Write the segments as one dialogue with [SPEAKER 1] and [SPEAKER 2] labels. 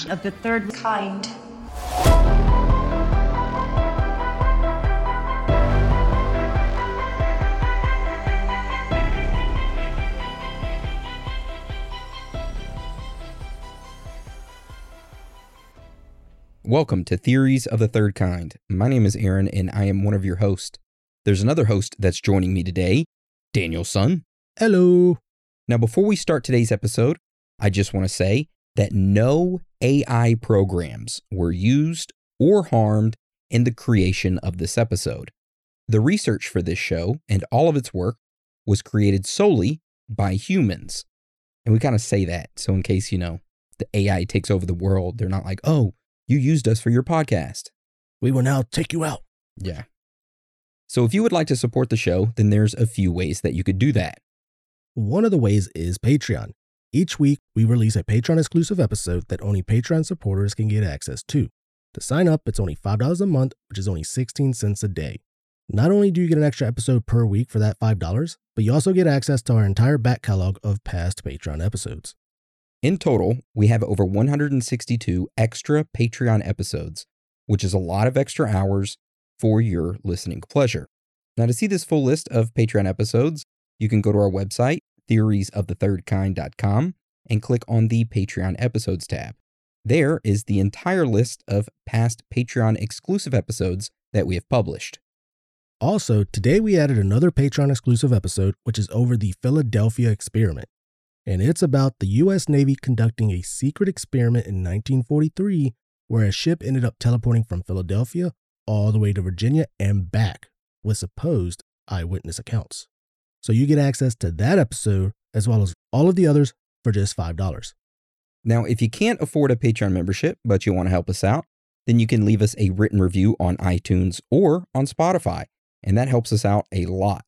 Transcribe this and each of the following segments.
[SPEAKER 1] Welcome
[SPEAKER 2] of the third
[SPEAKER 3] kind.
[SPEAKER 4] Welcome to Theories of the Third Kind. My name is Aaron and I am one of your hosts. There's another host that's joining me today, Daniel Sun.
[SPEAKER 5] Hello.
[SPEAKER 4] Now, before we start today's episode, I just want to say that no AI programs were used or harmed in the creation of this episode. The research for this show and all of its work was created solely by humans. And we kind of say that. So, in case, you know, the AI takes over the world, they're not like, oh, you used us for your podcast.
[SPEAKER 5] We will now take you out.
[SPEAKER 4] Yeah. So, if you would like to support the show, then there's a few ways that you could do that.
[SPEAKER 5] One of the ways is Patreon. Each week, we release a Patreon exclusive episode that only Patreon supporters can get access to. To sign up, it's only $5 a month, which is only 16 cents a day. Not only do you get an extra episode per week for that $5, but you also get access to our entire back catalog of past Patreon episodes.
[SPEAKER 4] In total, we have over 162 extra Patreon episodes, which is a lot of extra hours for your listening pleasure. Now, to see this full list of Patreon episodes, you can go to our website, theoriesofthethirdkind.com, and click on the Patreon episodes tab. There is the entire list of past Patreon exclusive episodes that we have published.
[SPEAKER 5] Also, today we added another Patreon exclusive episode, which is over the Philadelphia experiment. And it's about the US Navy conducting a secret experiment in 1943 where a ship ended up teleporting from Philadelphia all the way to Virginia and back with supposed eyewitness accounts. So you get access to that episode as well as all of the others for just $5.
[SPEAKER 4] Now, if you can't afford a Patreon membership, but you want to help us out, then you can leave us a written review on iTunes or on Spotify, and that helps us out a lot.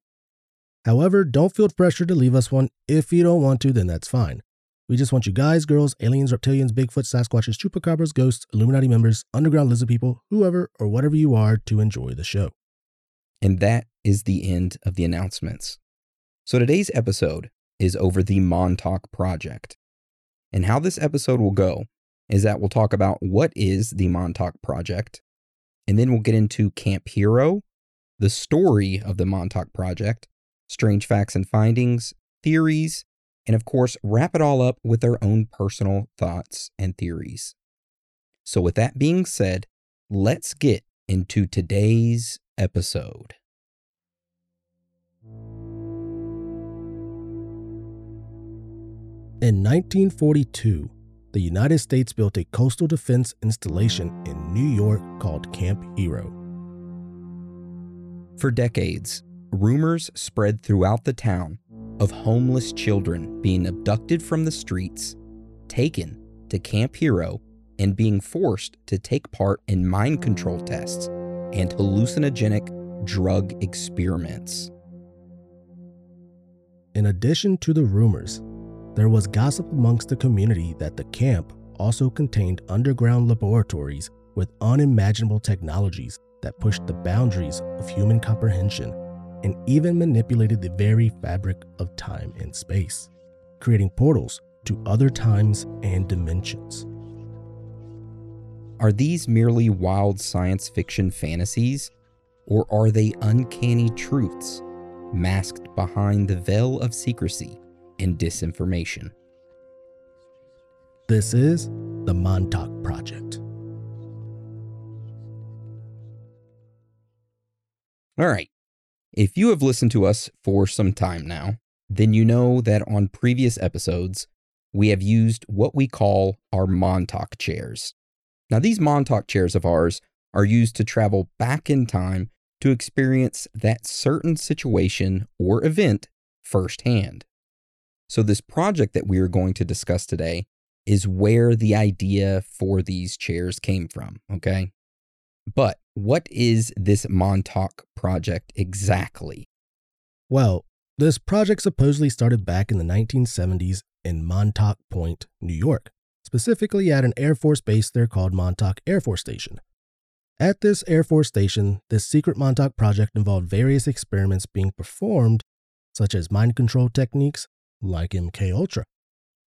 [SPEAKER 5] However, don't feel pressure to leave us one. If you don't want to, then that's fine. We just want you guys, girls, aliens, reptilians, Bigfoot, Sasquatches, Chupacabras, ghosts, Illuminati members, underground lizard people, whoever or whatever you are to enjoy the show.
[SPEAKER 4] And that is the end of the announcements. So today's episode is over the Montauk Project. And how this episode will go is that we'll talk about what is the Montauk Project, and then we'll get into Camp Hero, the story of the Montauk Project, strange facts and findings, theories, and of course, wrap it all up with our own personal thoughts and theories. So, with that being said, let's get into today's episode.
[SPEAKER 5] In 1942, the United States built a coastal defense installation in New York called Camp Hero.
[SPEAKER 4] For decades, rumors spread throughout the town of homeless children being abducted from the streets, taken to Camp Hero, and being forced to take part in mind control tests and hallucinogenic drug experiments.
[SPEAKER 5] In addition to the rumors, there was gossip amongst the community that the camp also contained underground laboratories with unimaginable technologies that pushed the boundaries of human comprehension and even manipulated the very fabric of time and space, creating portals to other times and dimensions.
[SPEAKER 4] Are these merely wild science fiction fantasies, or are they uncanny truths masked behind the veil of secrecy and disinformation?
[SPEAKER 5] This is the Montauk Project.
[SPEAKER 4] All right. If you have listened to us for some time now, then you know that on previous episodes, we have used what we call our Montauk chairs. Now, these Montauk chairs of ours are used to travel back in time to experience that certain situation or event firsthand. So, this project that we are going to discuss today is where the idea for these chairs came from, okay? But what is this Montauk project exactly?
[SPEAKER 5] Well, this project supposedly started back in the 1970s in Montauk Point, New York, specifically at an Air Force base there called Montauk Air Force Station. At this Air Force station, this secret Montauk project involved various experiments being performed, such as mind control techniques like MK Ultra.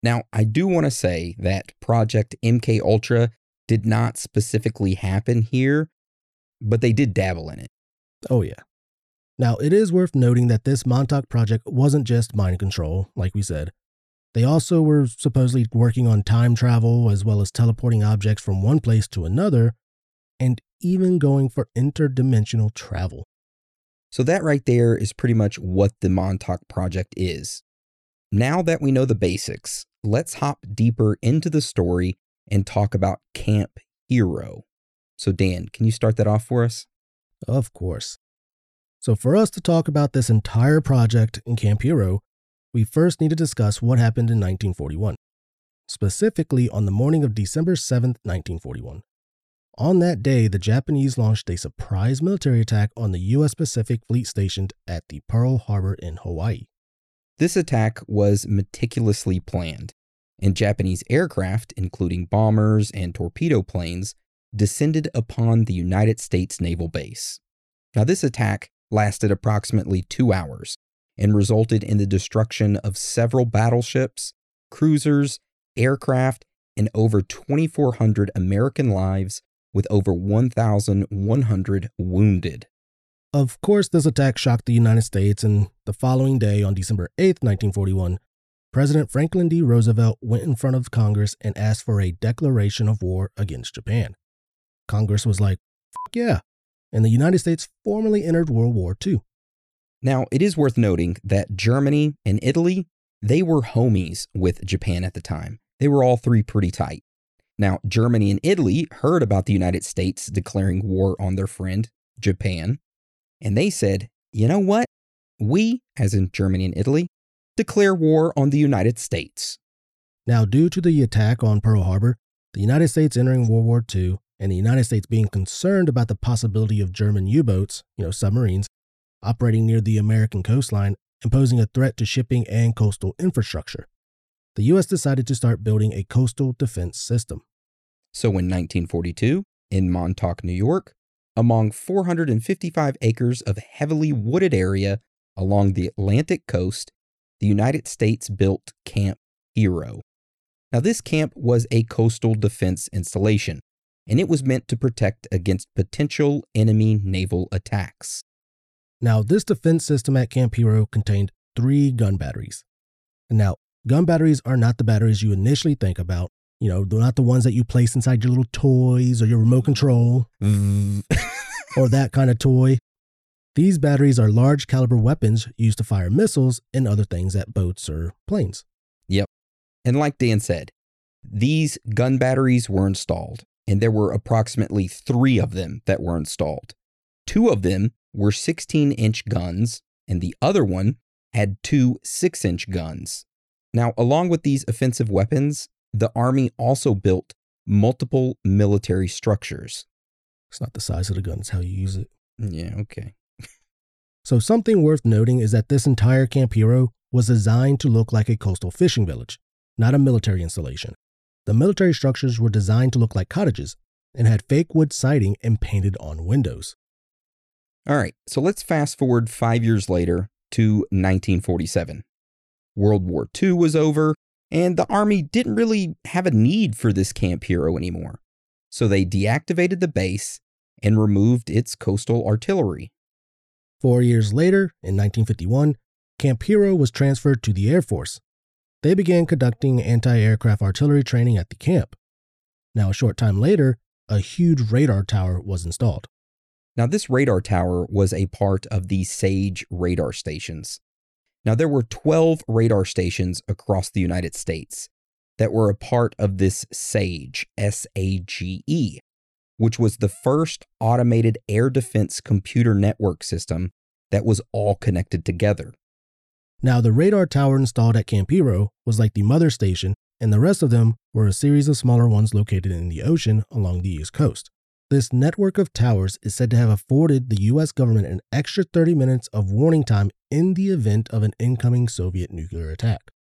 [SPEAKER 4] Now, I do want to say that Project MK Ultra did not specifically happen here, but they did dabble in it.
[SPEAKER 5] Oh, yeah. Now, it is worth noting that this Montauk project wasn't just mind control, like we said. They also were supposedly working on time travel as well as teleporting objects from one place to another, and even going for interdimensional travel.
[SPEAKER 4] So, that right there is pretty much what the Montauk Project is. Now that we know the basics, let's hop deeper into the story and talk about Camp Hero. So, Dan, can you start that off for us?
[SPEAKER 5] Of course. So, for us to talk about this entire project in Camp Hero, we first need to discuss what happened in 1941, specifically on the morning of December 7th, 1941. On that day, the Japanese launched a surprise military attack on the U.S. Pacific Fleet stationed at the Pearl Harbor in Hawaii.
[SPEAKER 4] This attack was meticulously planned, and Japanese aircraft, including bombers and torpedo planes, descended upon the United States naval base. Now, this attack lasted approximately two hours and resulted in the destruction of several battleships, cruisers, aircraft, and over 2,400 American lives with over 1,100 wounded.
[SPEAKER 5] Of course, this attack shocked the United States, and the following day, on December 8, 1941, President Franklin D. Roosevelt went in front of Congress and asked for a declaration of war against Japan. Congress was like, yeah, and the United States formally entered World War II.
[SPEAKER 4] Now, it is worth noting that Germany and Italy, they were homies with Japan at the time. They were all three pretty tight. Now, Germany and Italy heard about the United States declaring war on their friend, Japan, and they said, you know what? We, as in Germany and Italy, declare war on the United States.
[SPEAKER 5] Now, due to the attack on Pearl Harbor, the United States entering World War II, and the United States being concerned about the possibility of German U boats, you know, submarines, operating near the American coastline and posing a threat to shipping and coastal infrastructure the U.S. decided to start building a coastal defense system.
[SPEAKER 4] So in 1942, in Montauk, New York, among 455 acres of heavily wooded area along the Atlantic coast, the United States built Camp Hero. Now, this camp was a coastal defense installation, and it was meant to protect against potential enemy naval attacks.
[SPEAKER 5] Now, this defense system at Camp Hero contained three gun batteries. Now, gun batteries are not the batteries you initially think about. You know, they're not the ones that you place inside your little toys or your remote control mm. or that kind of toy. These batteries are large caliber weapons used to fire missiles and other things at boats or planes.
[SPEAKER 4] Yep. And like Dan said, these gun batteries were installed, and there were approximately three of them that were installed. Two of them were 16 inch guns, and the other one had two 6 inch guns. Now, along with these offensive weapons, the Army also built multiple military structures.
[SPEAKER 5] It's not the size of the gun, it's how you use it.
[SPEAKER 4] Yeah, okay.
[SPEAKER 5] so, something worth noting is that this entire Camp Hero was designed to look like a coastal fishing village, not a military installation. The military structures were designed to look like cottages and had fake wood siding and painted on windows.
[SPEAKER 4] All right, so let's fast forward five years later to 1947. World War II was over, and the Army didn't really have a need for this Camp Hero anymore. So they deactivated the base and removed its coastal artillery.
[SPEAKER 5] Four years later, in 1951, Camp Hero was transferred to the Air Force. They began conducting anti aircraft artillery training at the camp. Now, a short time later, a huge radar tower was installed.
[SPEAKER 4] Now, this radar tower was a part of the SAGE radar stations. Now, there were 12 radar stations across the United States that were a part of this SAGE, S A G E, which was the first automated air defense computer network system that was all connected together.
[SPEAKER 5] Now, the radar tower installed at Camp Hero was like the mother station, and the rest of them were a series of smaller ones located in the ocean along the East Coast. This network of towers is said to have afforded the US government an extra 30 minutes of warning time in the event of an incoming Soviet nuclear attack.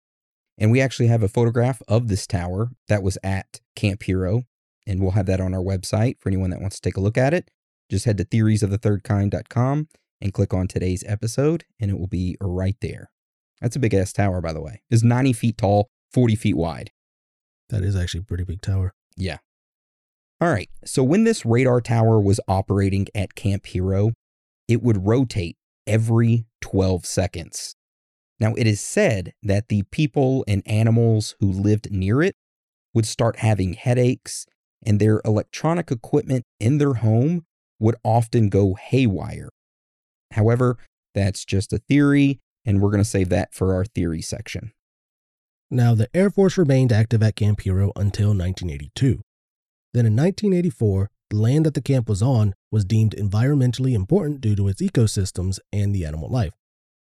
[SPEAKER 4] And we actually have a photograph of this tower that was at Camp Hero, and we'll have that on our website for anyone that wants to take a look at it. Just head to theoriesofthethirdkind.com and click on today's episode, and it will be right there. That's a big ass tower, by the way. It's 90 feet tall, 40 feet wide.
[SPEAKER 5] That is actually a pretty big tower.
[SPEAKER 4] Yeah. All right. So when this radar tower was operating at Camp Hero, it would rotate every 12 seconds. Now, it is said that the people and animals who lived near it would start having headaches, and their electronic equipment in their home would often go haywire. However, that's just a theory, and we're going to save that for our theory section.
[SPEAKER 5] Now, the Air Force remained active at Camp Hero until 1982. Then in 1984, the land that the camp was on was deemed environmentally important due to its ecosystems and the animal life.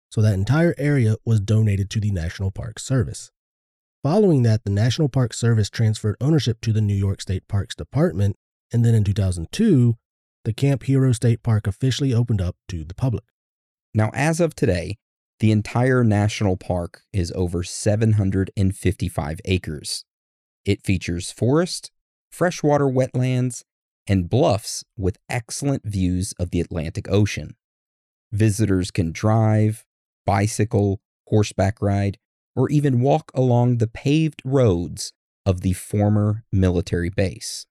[SPEAKER 5] So that entire area was donated to the National Park Service. Following that, the National Park Service transferred ownership to the New York State Parks Department, and then in 2002, the Camp Hero State Park officially opened up to the public.
[SPEAKER 4] Now, as of today, the entire national park is over 755 acres. It features forest, freshwater wetlands, and bluffs with excellent views of the Atlantic Ocean. Visitors can drive, bicycle, horseback ride, or even walk along the paved roads of the former military base.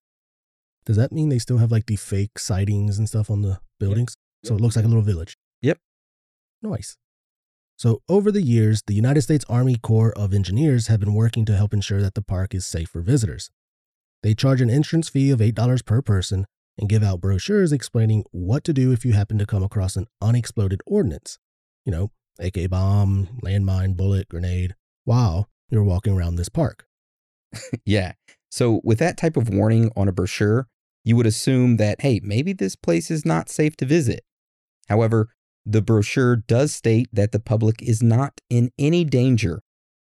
[SPEAKER 5] Does that mean they still have like the fake sightings and stuff on the buildings? So it looks like a little village.
[SPEAKER 4] Yep.
[SPEAKER 5] Nice. So, over the years, the United States Army Corps of Engineers have been working to help ensure that the park is safe for visitors. They charge an entrance fee of $8 per person and give out brochures explaining what to do if you happen to come across an unexploded ordnance. You know, AK bomb, landmine, bullet, grenade, while you're walking around this park.
[SPEAKER 4] yeah. So, with that type of warning on a brochure, you would assume that, hey, maybe this place is not safe to visit. However, the brochure does state that the public is not in any danger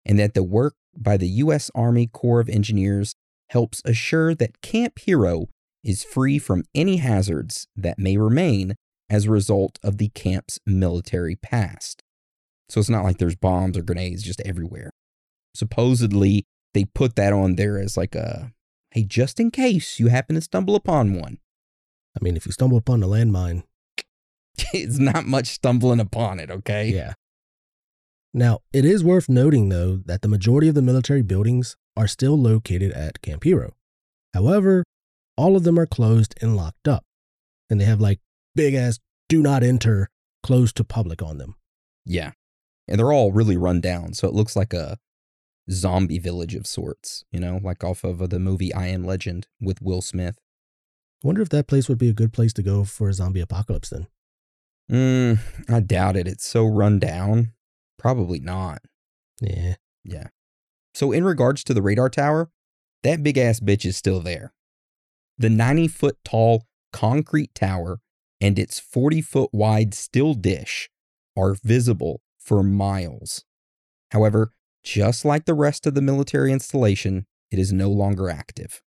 [SPEAKER 4] and that the work by the U.S. Army Corps of Engineers helps assure that Camp Hero is free from any hazards that may remain as a result of the camp's military past. So it's not like there's bombs or grenades just everywhere. Supposedly, they put that on there as like a hey, just in case you happen to stumble upon one.
[SPEAKER 5] I mean, if you stumble upon a landmine,
[SPEAKER 4] it's not much stumbling upon it, okay?
[SPEAKER 5] Yeah. Now, it is worth noting, though, that the majority of the military buildings are still located at Camp Hero. However, all of them are closed and locked up, and they have like big ass do not enter closed to public on them.
[SPEAKER 4] Yeah. And they're all really run down, so it looks like a zombie village of sorts, you know, like off of the movie I Am Legend with Will Smith.
[SPEAKER 5] I wonder if that place would be a good place to go for a zombie apocalypse then.
[SPEAKER 4] Mm, I doubt it. It's so run down. Probably not.
[SPEAKER 5] Yeah.
[SPEAKER 4] Yeah. So, in regards to the radar tower, that big ass bitch is still there. The 90 foot tall concrete tower and its 40 foot wide steel dish are visible for miles. However, just like the rest of the military installation, it is no longer active.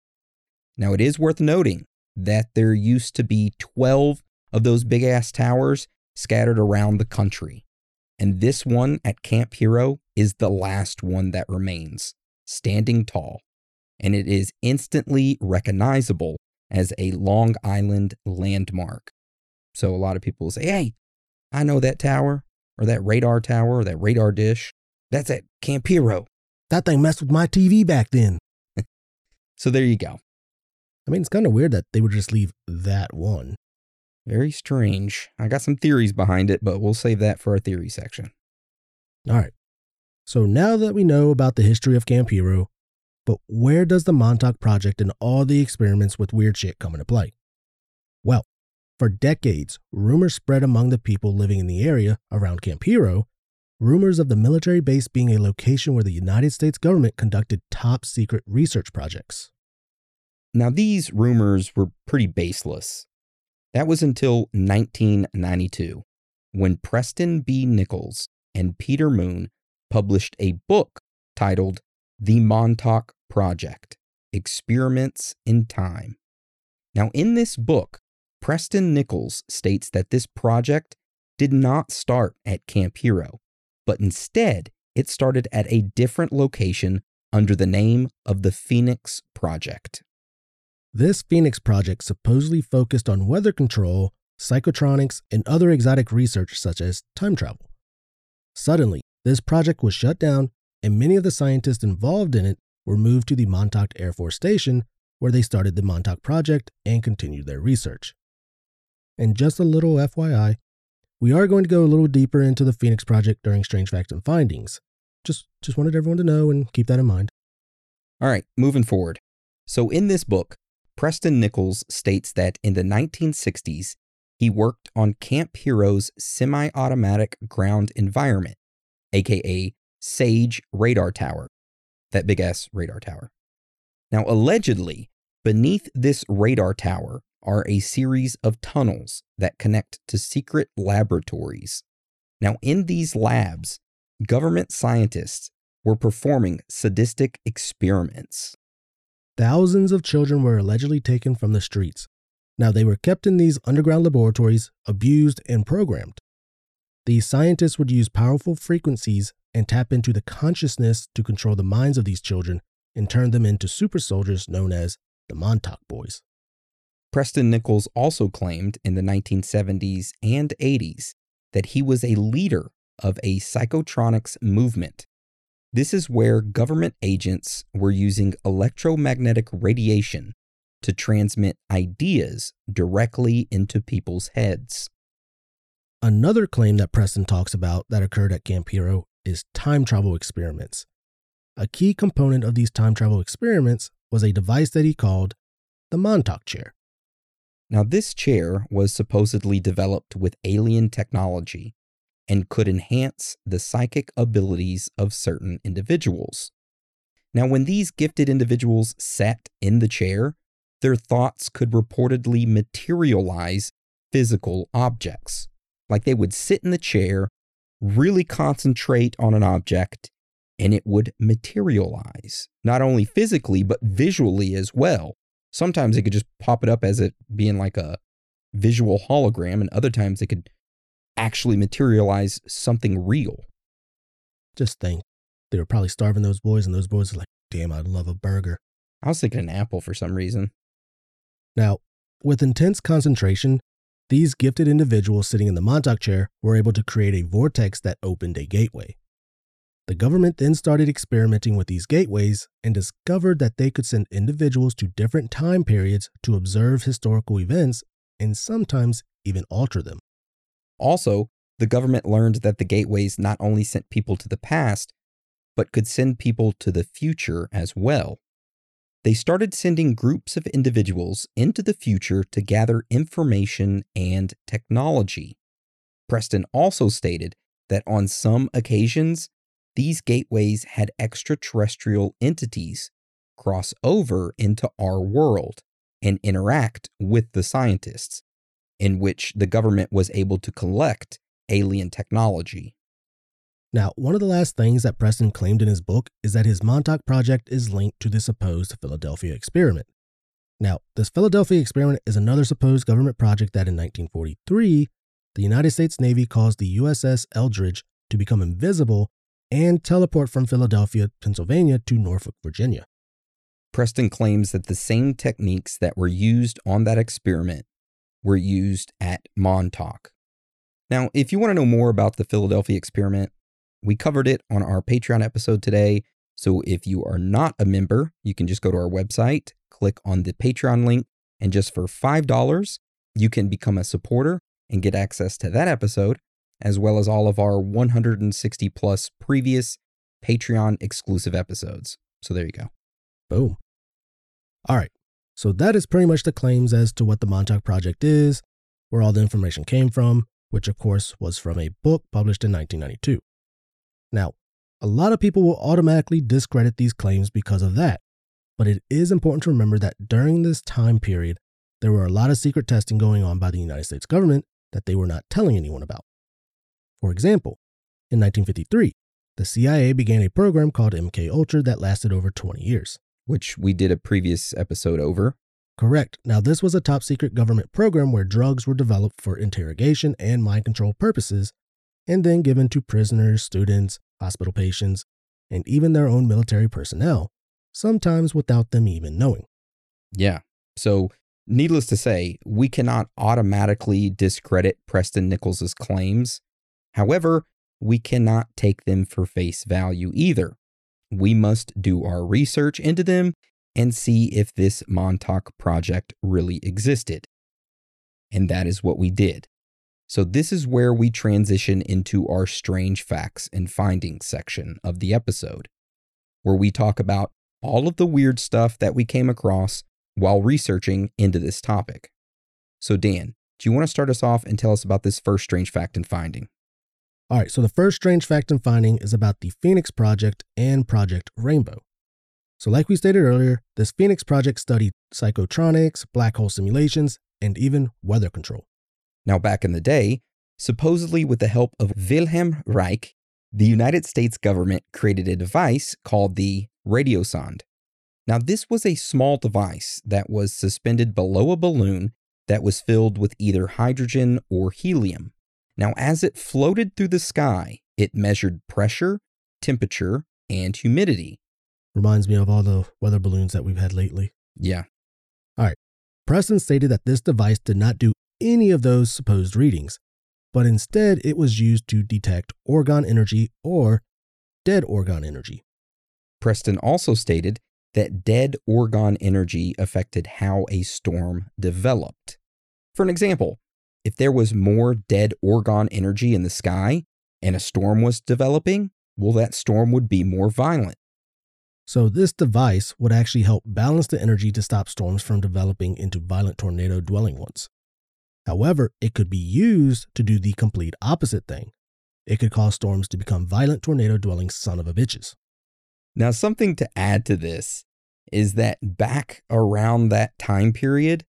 [SPEAKER 4] Now, it is worth noting that there used to be 12 of those big ass towers scattered around the country. And this one at Camp Hero is the last one that remains, standing tall. And it is instantly recognizable as a Long Island landmark. So a lot of people will say, hey, I know that tower or that radar tower or that radar dish. That's at Camp Hero.
[SPEAKER 5] That thing messed with my TV back then.
[SPEAKER 4] so there you go.
[SPEAKER 5] I mean, it's kind of weird that they would just leave that one.
[SPEAKER 4] Very strange. I got some theories behind it, but we'll save that for our theory section.
[SPEAKER 5] All right. So now that we know about the history of Camp Hero, but where does the Montauk Project and all the experiments with weird shit come into play? Well, for decades, rumors spread among the people living in the area around Camp Hero, rumors of the military base being a location where the United States government conducted top secret research projects.
[SPEAKER 4] Now, these rumors were pretty baseless. That was until 1992, when Preston B. Nichols and Peter Moon published a book titled The Montauk Project Experiments in Time. Now, in this book, Preston Nichols states that this project did not start at Camp Hero, but instead it started at a different location under the name of the Phoenix Project.
[SPEAKER 5] This Phoenix project supposedly focused on weather control, psychotronics, and other exotic research such as time travel. Suddenly, this project was shut down and many of the scientists involved in it were moved to the Montauk Air Force Station, where they started the Montauk Project and continued their research. And just a little FYI, we are going to go a little deeper into the Phoenix Project during Strange Facts and Findings. Just, just wanted everyone to know and keep that in mind.
[SPEAKER 4] All right, moving forward. So, in this book, Preston Nichols states that in the 1960s, he worked on Camp Hero's semi automatic ground environment, aka SAGE radar tower, that big ass radar tower. Now, allegedly, beneath this radar tower are a series of tunnels that connect to secret laboratories. Now, in these labs, government scientists were performing sadistic experiments.
[SPEAKER 5] Thousands of children were allegedly taken from the streets. Now, they were kept in these underground laboratories, abused, and programmed. These scientists would use powerful frequencies and tap into the consciousness to control the minds of these children and turn them into super soldiers known as the Montauk Boys.
[SPEAKER 4] Preston Nichols also claimed in the 1970s and 80s that he was a leader of a psychotronics movement. This is where government agents were using electromagnetic radiation to transmit ideas directly into people's heads.
[SPEAKER 5] Another claim that Preston talks about that occurred at Camp Hero is time travel experiments. A key component of these time travel experiments was a device that he called the Montauk chair.
[SPEAKER 4] Now, this chair was supposedly developed with alien technology and could enhance the psychic abilities of certain individuals. Now, when these gifted individuals sat in the chair, their thoughts could reportedly materialize physical objects. Like they would sit in the chair, really concentrate on an object, and it would materialize, not only physically, but visually as well. Sometimes it could just pop it up as it being like a visual hologram, and other times it could actually materialize something real.
[SPEAKER 5] Just think, they were probably starving those boys, and those boys are like, damn, I'd love a burger.
[SPEAKER 4] I was thinking an apple for some reason.
[SPEAKER 5] Now, with intense concentration, these gifted individuals sitting in the Montauk chair were able to create a vortex that opened a gateway. The government then started experimenting with these gateways and discovered that they could send individuals to different time periods to observe historical events and sometimes even alter them.
[SPEAKER 4] Also, the government learned that the gateways not only sent people to the past, but could send people to the future as well. They started sending groups of individuals into the future to gather information and technology. Preston also stated that on some occasions, these gateways had extraterrestrial entities cross over into our world and interact with the scientists, in which the government was able to collect alien technology.
[SPEAKER 5] Now, one of the last things that Preston claimed in his book is that his Montauk project is linked to the supposed Philadelphia experiment. Now, this Philadelphia experiment is another supposed government project that in 1943, the United States Navy caused the USS Eldridge to become invisible and teleport from Philadelphia, Pennsylvania to Norfolk, Virginia.
[SPEAKER 4] Preston claims that the same techniques that were used on that experiment were used at Montauk. Now, if you want to know more about the Philadelphia experiment, we covered it on our Patreon episode today. So if you are not a member, you can just go to our website, click on the Patreon link, and just for $5, you can become a supporter and get access to that episode as well as all of our 160 plus previous Patreon exclusive episodes. So there you go.
[SPEAKER 5] Boom. All right. So that is pretty much the claims as to what the Montauk Project is, where all the information came from, which of course was from a book published in 1992. Now, a lot of people will automatically discredit these claims because of that, but it is important to remember that during this time period, there were a lot of secret testing going on by the United States government that they were not telling anyone about. For example, in 1953, the CIA began a program called MK Ultra that lasted over 20 years.
[SPEAKER 4] Which we did a previous episode over.
[SPEAKER 5] Correct. Now, this was a top secret government program where drugs were developed for interrogation and mind control purposes, and then given to prisoners, students, hospital patients, and even their own military personnel, sometimes without them even knowing.
[SPEAKER 4] Yeah. So, needless to say, we cannot automatically discredit Preston Nichols' claims However, we cannot take them for face value either. We must do our research into them and see if this Montauk project really existed. And that is what we did. So, this is where we transition into our strange facts and findings section of the episode, where we talk about all of the weird stuff that we came across while researching into this topic. So, Dan, do you want to start us off and tell us about this first strange fact and finding?
[SPEAKER 5] All right, so the first strange fact and finding is about the Phoenix Project and Project Rainbow. So, like we stated earlier, this Phoenix Project studied psychotronics, black hole simulations, and even weather control.
[SPEAKER 4] Now, back in the day, supposedly with the help of Wilhelm Reich, the United States government created a device called the radiosonde. Now, this was a small device that was suspended below a balloon that was filled with either hydrogen or helium. Now, as it floated through the sky, it measured pressure, temperature, and humidity.
[SPEAKER 5] Reminds me of all the weather balloons that we've had lately.
[SPEAKER 4] Yeah. All right.
[SPEAKER 5] Preston stated that this device did not do any of those supposed readings, but instead it was used to detect orgone energy or dead orgone energy.
[SPEAKER 4] Preston also stated that dead orgone energy affected how a storm developed. For an example, if there was more dead orgone energy in the sky and a storm was developing, well, that storm would be more violent.
[SPEAKER 5] So, this device would actually help balance the energy to stop storms from developing into violent tornado dwelling ones. However, it could be used to do the complete opposite thing. It could cause storms to become violent tornado dwelling son of a bitches.
[SPEAKER 4] Now, something to add to this is that back around that time period,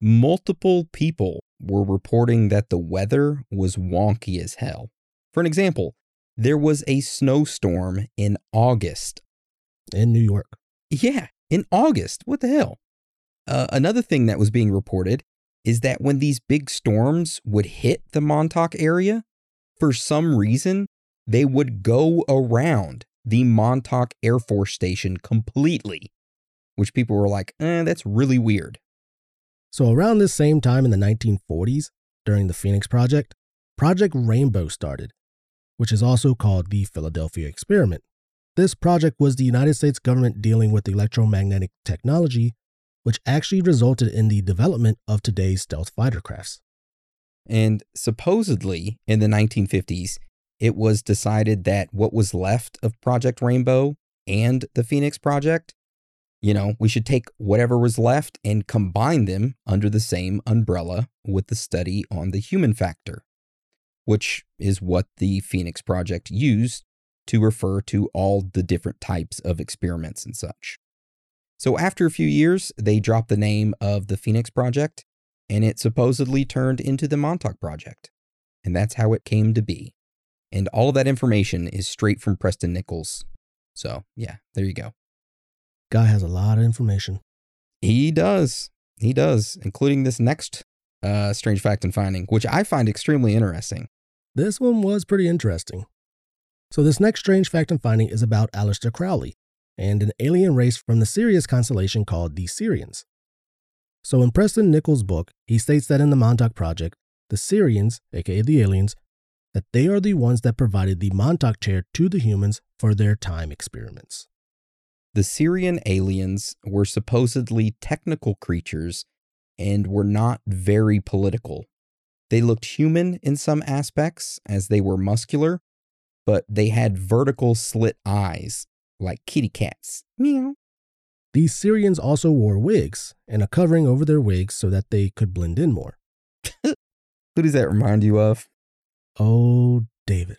[SPEAKER 4] multiple people were reporting that the weather was wonky as hell. For an example, there was a snowstorm in August
[SPEAKER 5] In New York.
[SPEAKER 4] Yeah, in August. What the hell? Uh, another thing that was being reported is that when these big storms would hit the Montauk area, for some reason, they would go around the Montauk Air Force Station completely, which people were like, eh, that's really weird.
[SPEAKER 5] So, around this same time in the 1940s, during the Phoenix Project, Project Rainbow started, which is also called the Philadelphia Experiment. This project was the United States government dealing with electromagnetic technology, which actually resulted in the development of today's stealth fighter crafts.
[SPEAKER 4] And supposedly in the 1950s, it was decided that what was left of Project Rainbow and the Phoenix Project, you know, we should take whatever was left and combine them under the same umbrella with the study on the human factor, which is what the Phoenix Project used to refer to all the different types of experiments and such. So after a few years, they dropped the name of the Phoenix Project and it supposedly turned into the Montauk Project. And that's how it came to be. And all of that information is straight from Preston Nichols. So, yeah, there you go.
[SPEAKER 5] Guy has a lot of information.
[SPEAKER 4] He does. He does, including this next uh, strange fact and finding, which I find extremely interesting.
[SPEAKER 5] This one was pretty interesting. So, this next strange fact and finding is about Aleister Crowley and an alien race from the Sirius constellation called the Sirians. So, in Preston Nichols' book, he states that in the Montauk Project, the Sirians, aka the aliens, that they are the ones that provided the Montauk chair to the humans for their time experiments.
[SPEAKER 4] The Sirian aliens were supposedly technical creatures and were not very political. They looked human in some aspects, as they were muscular, but they had vertical slit eyes, like kitty cats. Meow.
[SPEAKER 5] These Sirians also wore wigs and a covering over their wigs so that they could blend in more.
[SPEAKER 4] Who does that remind you of?
[SPEAKER 5] Oh, David.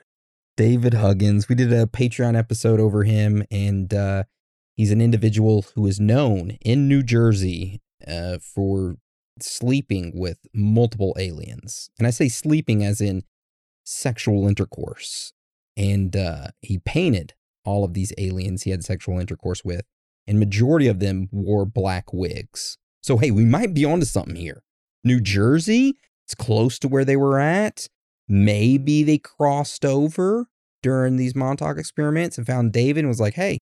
[SPEAKER 4] David Huggins. We did a Patreon episode over him, and uh, he's an individual who is known in New Jersey uh, for sleeping with multiple aliens. And I say sleeping as in sexual intercourse. And uh, he painted all of these aliens he had sexual intercourse with, and majority of them wore black wigs. So hey, we might be onto something here. New Jersey, it's close to where they were at. Maybe they crossed over during these Montauk experiments and found David and was like, hey,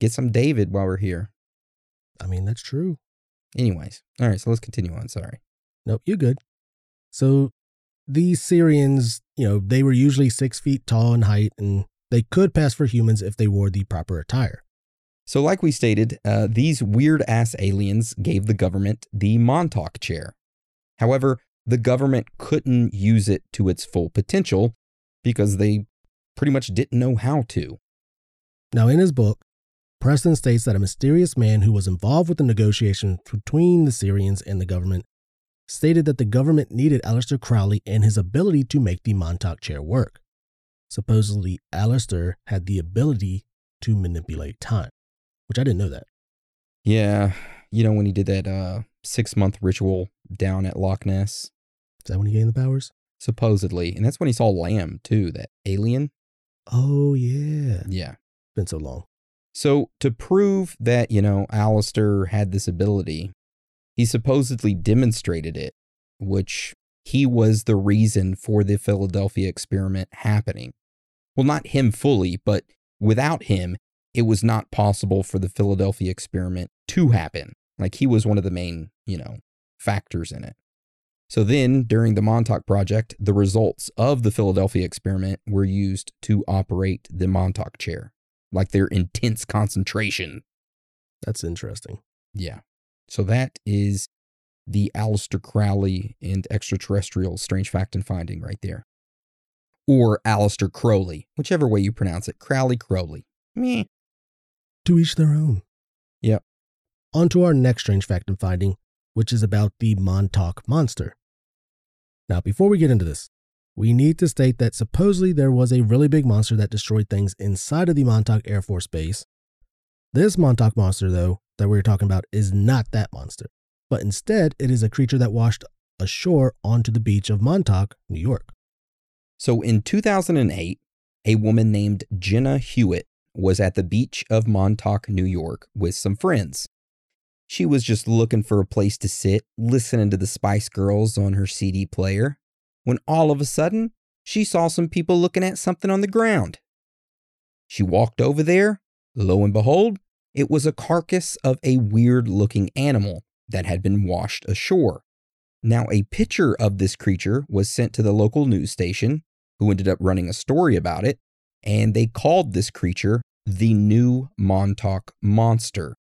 [SPEAKER 4] get some David while we're here.
[SPEAKER 5] I mean, that's true.
[SPEAKER 4] Anyways, all right, so let's continue on. Sorry.
[SPEAKER 5] Nope, you're good. So these Sirians, you know, they were usually six feet tall in height and they could pass for humans if they wore the proper attire.
[SPEAKER 4] So, like we stated, uh, these weird ass aliens gave the government the Montauk chair. However, the government couldn't use it to its full potential because they pretty much didn't know how to.
[SPEAKER 5] Now, in his book, Preston states that a mysterious man who was involved with the negotiations between the Sirians and the government stated that the government needed Aleister Crowley and his ability to make the Montauk chair work. Supposedly, Aleister had the ability to manipulate time, which I didn't know that.
[SPEAKER 4] Yeah, you know, when he did that uh, six month ritual down at Loch Ness,
[SPEAKER 5] Is that when he gained the powers?
[SPEAKER 4] supposedly. And that's when he saw Lam, too, that alien.
[SPEAKER 5] Oh, yeah.
[SPEAKER 4] Yeah.
[SPEAKER 5] Been so long.
[SPEAKER 4] So, to prove that, you know, Aleister had this ability, he supposedly demonstrated it, which he was the reason for the Philadelphia experiment happening. Well, not him fully, but without him, it was not possible for the Philadelphia experiment to happen. Like he was one of the main, you know, factors in it. So then, during the Montauk Project, the results of the Philadelphia experiment were used to operate the Montauk chair, like their intense concentration.
[SPEAKER 5] That's interesting.
[SPEAKER 4] Yeah. So that is the Aleister Crowley and extraterrestrial strange fact and finding right there. Or Aleister Crowley, whichever way you pronounce it. Crowley Crowley. Meh.
[SPEAKER 5] To each their own.
[SPEAKER 4] Yep.
[SPEAKER 5] On to our next strange fact and finding, which is about the Montauk Monster. Now, before we get into this, we need to state that supposedly there was a really big monster that destroyed things inside of the Montauk Air Force Base. This Montauk monster, though, that we're talking about is not that monster, but instead it is a creature that washed ashore onto the beach of Montauk, New York.
[SPEAKER 4] So in 2008, a woman named Jenna Hewitt was at the beach of Montauk, New York with some friends. She was just looking for a place to sit, listening to the Spice Girls on her CD player, when all of a sudden she saw some people looking at something on the ground. She walked over there. Lo and behold, it was a carcass of a weird looking animal that had been washed ashore. Now, a picture of this creature was sent to the local news station, who ended up running a story about it, and they called this creature the new Montauk Monster.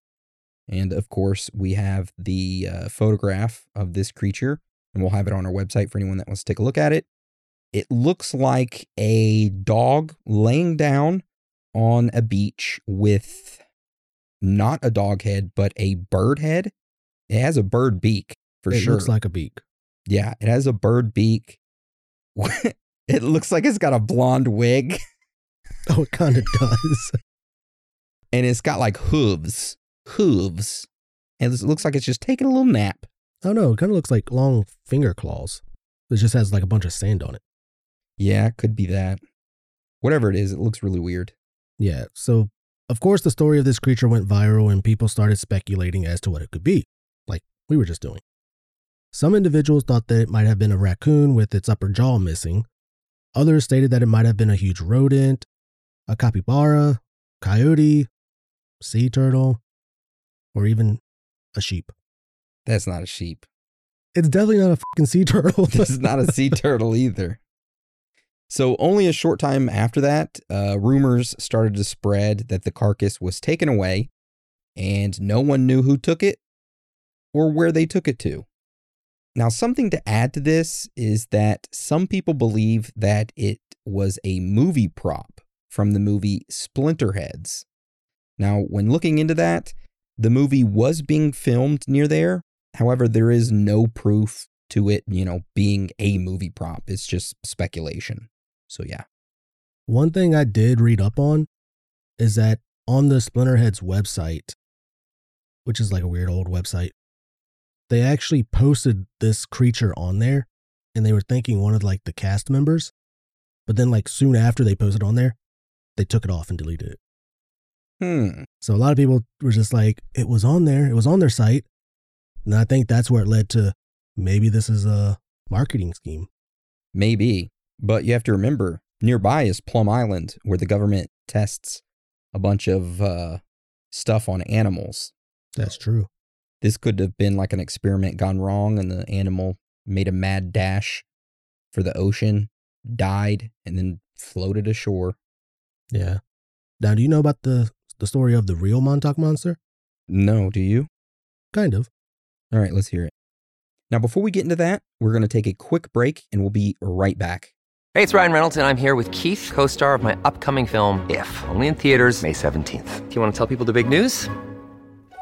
[SPEAKER 4] And of course, we have the uh, photograph of this creature, and we'll have it on our website for anyone that wants to take a look at it. It looks like a dog laying down on a beach with not a dog head, but a bird head. It has a bird beak for
[SPEAKER 5] it
[SPEAKER 4] sure.
[SPEAKER 5] It looks like a beak.
[SPEAKER 4] yeah, it has a bird beak. it looks like it's got a blonde wig
[SPEAKER 5] Oh, it kind of does.
[SPEAKER 4] and it's got like hooves. Hooves. And it looks like it's just taking a little nap.
[SPEAKER 5] Oh no, it kind of looks like long finger claws. It just has like a bunch of sand on it.
[SPEAKER 4] Yeah, it could be that. Whatever it is, it looks really weird.
[SPEAKER 5] Yeah, so of course the story of this creature went viral and people started speculating as to what it could be, like we were just doing. Some individuals thought that it might have been a raccoon with its upper jaw missing. Others stated that it might have been a huge rodent, a capybara, coyote, sea turtle, or even a sheep.
[SPEAKER 4] That's not a sheep.
[SPEAKER 5] It's definitely not a fucking sea turtle.
[SPEAKER 4] This is not a sea turtle either. So, only a short time after that, uh, rumors started to spread that the carcass was taken away and no one knew who took it or where they took it to. Now, something to add to this is that some people believe that it was a movie prop from the movie Splinterheads. Now, when looking into that, the movie was being filmed near there. However, there is no proof to it, you know, being a movie prop. It's just speculation. So, yeah.
[SPEAKER 5] One thing I did read up on is that on the Splinterheads website, which is like a weird old website, they actually posted this creature on there and they were thanking one of like the cast members. But then like soon after they posted on there, they took it off and deleted it.
[SPEAKER 4] Hmm.
[SPEAKER 5] So a lot of people were just like, it was on there, it was on their site. And I think that's where it led to maybe this is a marketing scheme.
[SPEAKER 4] Maybe. But you have to remember nearby is Plum Island, where the government tests a bunch of uh, stuff on animals.
[SPEAKER 5] That's true.
[SPEAKER 4] This could have been like an experiment gone wrong, and the animal made a mad dash for the ocean, died, and then floated ashore.
[SPEAKER 5] Yeah. Now, do you know about the the story of the real Montauk monster?
[SPEAKER 4] No, do you?
[SPEAKER 5] Kind of.
[SPEAKER 4] All right, let's hear it. Now, before we get into that, we're going to take a quick break and we'll be right back.
[SPEAKER 1] Hey, it's Ryan Reynolds, and I'm here with Keith, co star of my upcoming film, If, only in theaters, May 17th. Do you want to tell people the big news?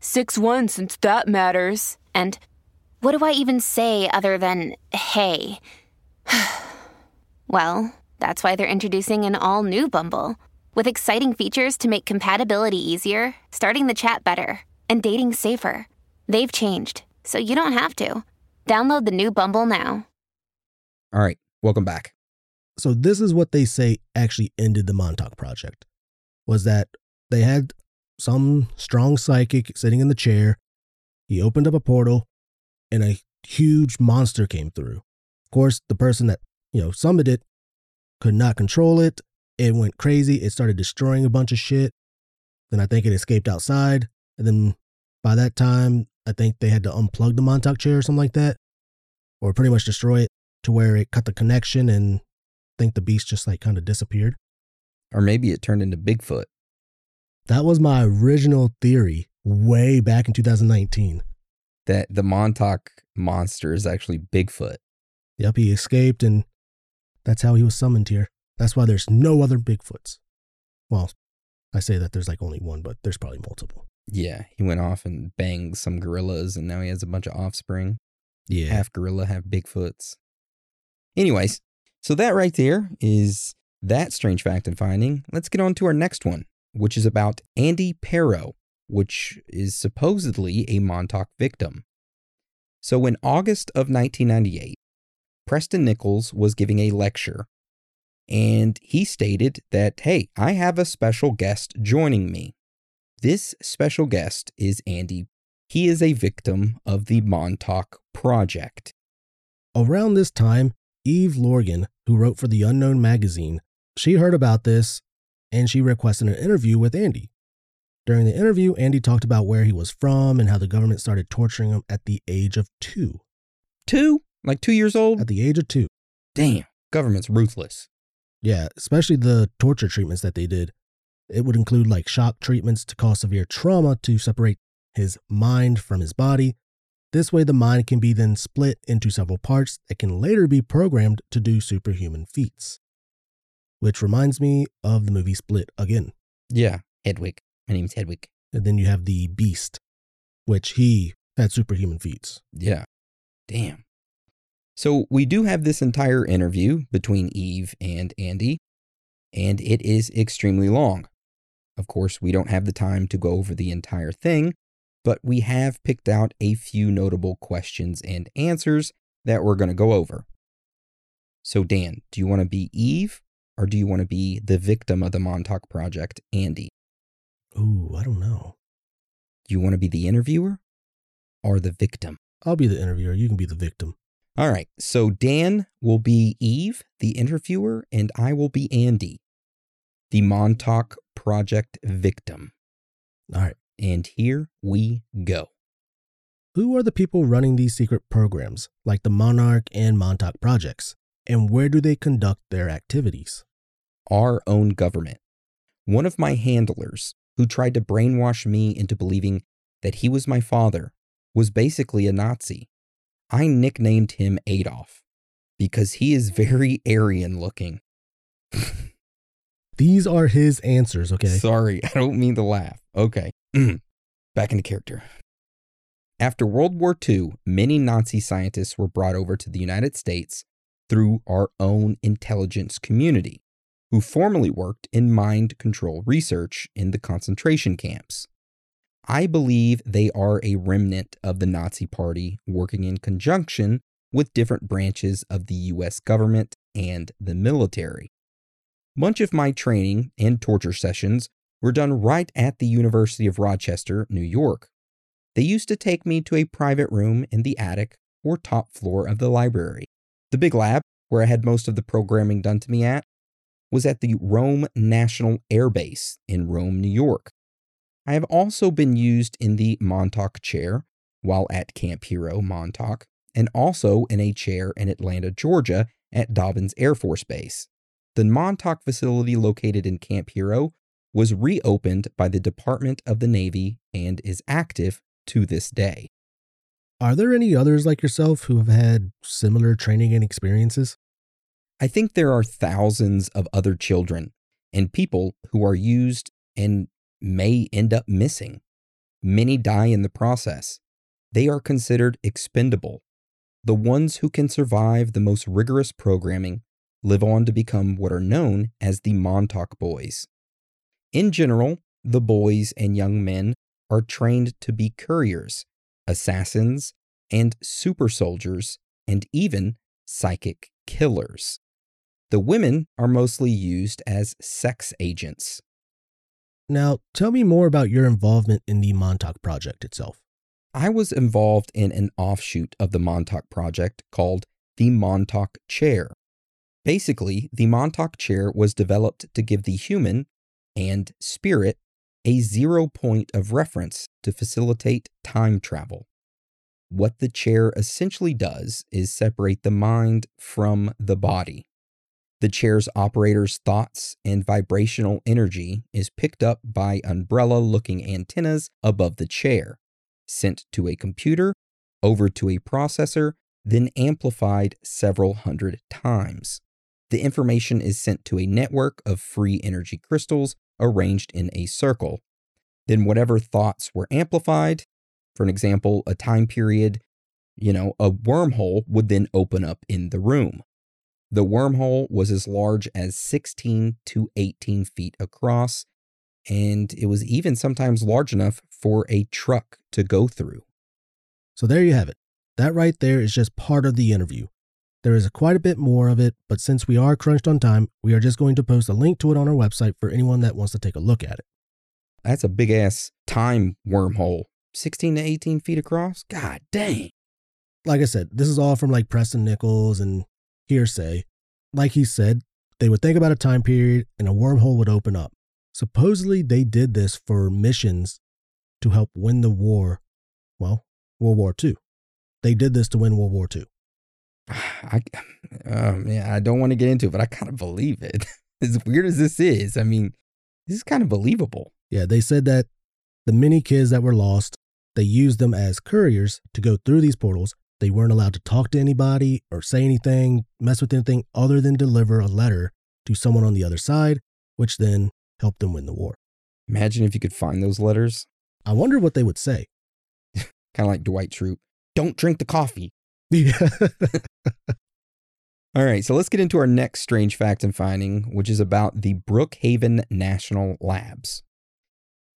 [SPEAKER 2] 6 1 since that matters. And what do I even say other than hey? well, that's why they're introducing an all new Bumble with exciting features to make compatibility easier, starting the chat better, and dating safer. They've changed, so you don't have to. Download the new Bumble now.
[SPEAKER 4] All right, welcome back.
[SPEAKER 5] So this is what they say actually ended the Montauk project. Was that they had some strong psychic sitting in the chair. He opened up a portal and a huge monster came through. Of course, the person that, you know, summoned it could not control it. It went crazy. It started destroying a bunch of shit. Then I think it escaped outside. And then by that time, I think they had to unplug the Montauk chair or something like that, or pretty much destroy it to where it cut the connection and I think the beast just like kind of disappeared.
[SPEAKER 4] Or maybe it turned into Bigfoot.
[SPEAKER 5] That was my original theory way back in 2019.
[SPEAKER 4] That the Montauk monster is actually Bigfoot.
[SPEAKER 5] Yep, he escaped and that's how he was summoned here. That's why there's no other Bigfoots. Well, I say that there's like only one, but there's probably multiple.
[SPEAKER 4] Yeah, he went off and banged some gorillas and now he has a bunch of offspring.
[SPEAKER 5] Yeah.
[SPEAKER 4] Half gorilla, half Bigfoots. Anyways, so that right there is that strange fact and finding. Let's get on to our next one, which is about Andy Pero, which is supposedly a Montauk victim. So in August of 1998, Preston Nichols was giving a lecture and he stated that, hey, I have a special guest joining me. This special guest is Andy. He is a victim of the Montauk Project.
[SPEAKER 5] Around this time, Eve Lorgen, who wrote for the Unknown magazine, she heard about this and she requested an interview with Andy. During the interview, Andy talked about where he was from and how the government started torturing him at the age of two.
[SPEAKER 4] Two? Like two years old?
[SPEAKER 5] At the age of two.
[SPEAKER 4] Damn, government's ruthless.
[SPEAKER 5] Yeah, especially the torture treatments that they did. It would include like shock treatments to cause severe trauma to separate his mind from his body. This way, the mind can be then split into several parts that can later be programmed to do superhuman feats. Which reminds me of the movie Split again.
[SPEAKER 4] Yeah, Hedwig. My name's Hedwig.
[SPEAKER 5] And then you have the Beast, which he had superhuman feats.
[SPEAKER 4] Yeah. Damn. So we do have this entire interview between Eve and Andy, and it is extremely long. Of course, we don't have the time to go over the entire thing, but we have picked out a few notable questions and answers that we're going to go over. So, Dan, do you want to be Eve or do you want to be the victim of the Montauk Project, Andy?
[SPEAKER 5] Ooh, I don't know.
[SPEAKER 4] Do you want to be the interviewer or the victim?
[SPEAKER 5] I'll be the interviewer. You can be the victim.
[SPEAKER 4] All right. So Dan will be Eve, the interviewer, and I will be Andy, the Montauk Project victim.
[SPEAKER 5] All right.
[SPEAKER 4] And here we go.
[SPEAKER 5] Who are the people running these secret programs, like the Monarch and Montauk projects? And where do they conduct their activities?
[SPEAKER 4] Our own government. One of my handlers, who tried to brainwash me into believing that he was my father, was basically a Nazi. I nicknamed him Adolf because he is very Aryan looking.
[SPEAKER 5] These are his answers, okay?
[SPEAKER 4] Sorry, I don't mean to laugh. Okay. Back into character. After World War II, many Nazi scientists were brought over to the United States through our own intelligence community, who formerly worked in mind control research in the concentration camps. I believe they are a remnant of the Nazi Party working in conjunction with different branches of the US government and the military. Much of my training and torture sessions were done right at the University of Rochester, New York. They used to take me to a private room in the attic or top floor of the library. The big lab, where I had most of the programming done to me at, was at the Rome National Air Base in Rome, New York. I have also been used in the Montauk chair while at Camp Hero, Montauk, and also in a chair in Atlanta, Georgia at Dobbins Air Force Base. The Montauk facility located in Camp Hero was reopened by the Department of the Navy and is active to this day.
[SPEAKER 5] Are there any others like yourself who have had similar training and experiences?
[SPEAKER 4] I think there are thousands of other children and people who are used and may end up missing. Many die in the process. They are considered expendable. The ones who can survive the most rigorous programming live on to become what are known as the Montauk Boys. In general, the boys and young men are trained to be couriers, assassins, and super soldiers, and even psychic killers. The women are mostly used as sex agents.
[SPEAKER 5] Now, tell me more about your involvement in the Montauk Project itself.
[SPEAKER 4] I was involved in an offshoot of the Montauk Project called the Montauk Chair. Basically, the Montauk Chair was developed to give the human and spirit a zero point of reference to facilitate time travel. What the chair essentially does is separate the mind from the body. The chair's operator's thoughts and vibrational energy is picked up by umbrella looking antennas above the chair, sent to a computer, over to a processor, then amplified several hundred times. The information is sent to a network of free energy crystals arranged in a circle. Then, whatever thoughts were amplified, for an example, a time period, you know, a wormhole would then open up in the room. The wormhole was as large as 16 to 18 feet across, and it was even sometimes large enough for a truck to go through.
[SPEAKER 5] So there you have it. That right there is just part of the interview. There is quite a bit more of it, but since we are crunched on time, we are just going to post a link to it on our website for anyone that wants to take a look at it.
[SPEAKER 4] That's a big ass time wormhole. 16 to 18 feet across? God dang.
[SPEAKER 5] Like I said, this is all from like Preston Nichols and hearsay. Like he said, they would think about a time period and a wormhole would open up. Supposedly, they did this for missions to help win the war. Well, World War II. They did this to win World War II.
[SPEAKER 4] I, um, yeah, I don't want to get into it, but I kind of believe it. as weird as this is, I mean, this is kind of believable.
[SPEAKER 5] Yeah, they said that the many kids that were lost, they used them as couriers to go through these portals. They weren't allowed to talk to anybody or say anything, mess with anything other than deliver a letter to someone on the other side, which then helped them win the war.
[SPEAKER 4] Imagine if you could find those letters.
[SPEAKER 5] I wonder what they would say.
[SPEAKER 4] kind of like Dwight Schrute. Don't drink the coffee.
[SPEAKER 5] Yeah.
[SPEAKER 4] All right, so let's get into our next strange fact and finding, which is about the Brookhaven National Labs.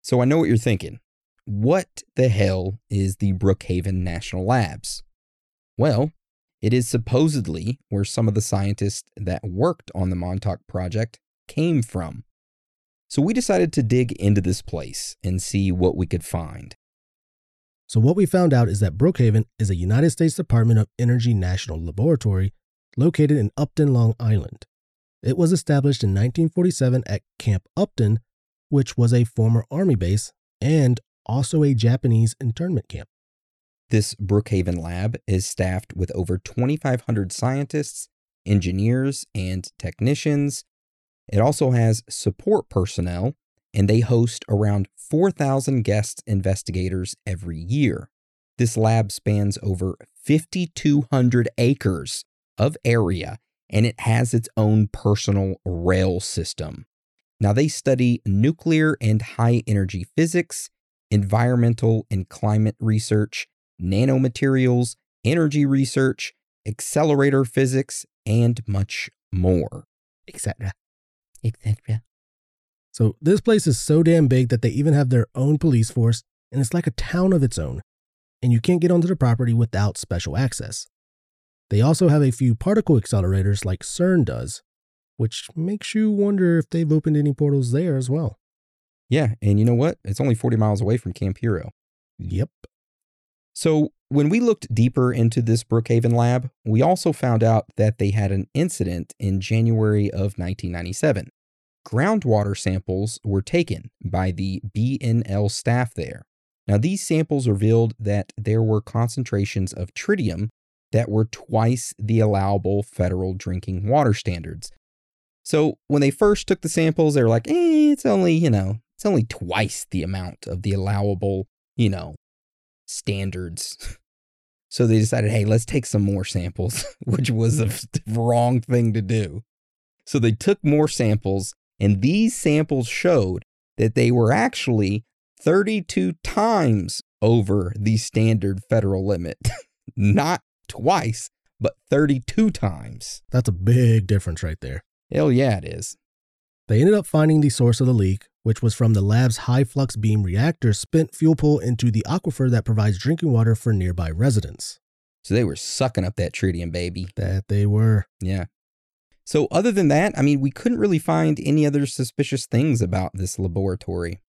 [SPEAKER 4] So I know what you're thinking. What the hell is the Brookhaven National Labs? Well, it is supposedly where some of the scientists that worked on the Montauk Project came from. So we decided to dig into this place and see what we could find.
[SPEAKER 5] So, what we found out is that Brookhaven is a United States Department of Energy National Laboratory located in Upton, Long Island. It was established in 1947 at Camp Upton, which was a former Army base and also a Japanese internment camp.
[SPEAKER 4] This Brookhaven lab is staffed with over 2,500 scientists, engineers, and technicians. It also has support personnel and they host around 4,000 guest investigators every year. This lab spans over 5,200 acres of area and it has its own personal rail system. Now, they study nuclear and high energy physics, environmental and climate research, nanomaterials, energy research, accelerator physics, and much more.
[SPEAKER 5] Etc. Etc. So this place is so damn big that they even have their own police force, and it's like a town of its own. And you can't get onto the property without special access. They also have a few particle accelerators like CERN does, which makes you wonder if they've opened any portals there as well.
[SPEAKER 4] Yeah, and you know what? It's only 40 miles away from Camp Hero.
[SPEAKER 5] Yep.
[SPEAKER 4] So, when we looked deeper into this Brookhaven lab, we also found out that they had an incident in January of 1997. Groundwater samples were taken by the BNL staff there. Now, these samples revealed that there were concentrations of tritium that were twice the allowable federal drinking water standards. So, when they first took the samples, they were like, eh, it's only, you know, it's only twice the amount of the allowable, you know, standards. So they decided, hey, let's take some more samples, which was the wrong thing to do. So they took more samples, and these samples showed that they were actually 32 times over the standard federal limit. Not twice, but 32 times.
[SPEAKER 5] That's a big difference right there.
[SPEAKER 4] Hell yeah, it is.
[SPEAKER 5] They ended up finding the source of the leak, which was from the lab's high flux beam reactor spent fuel pool into the aquifer that provides drinking water for nearby residents.
[SPEAKER 4] So they were sucking up that tritium, baby.
[SPEAKER 5] That they were.
[SPEAKER 4] Yeah. So, other than that, I mean, we couldn't really find any other suspicious things about this laboratory.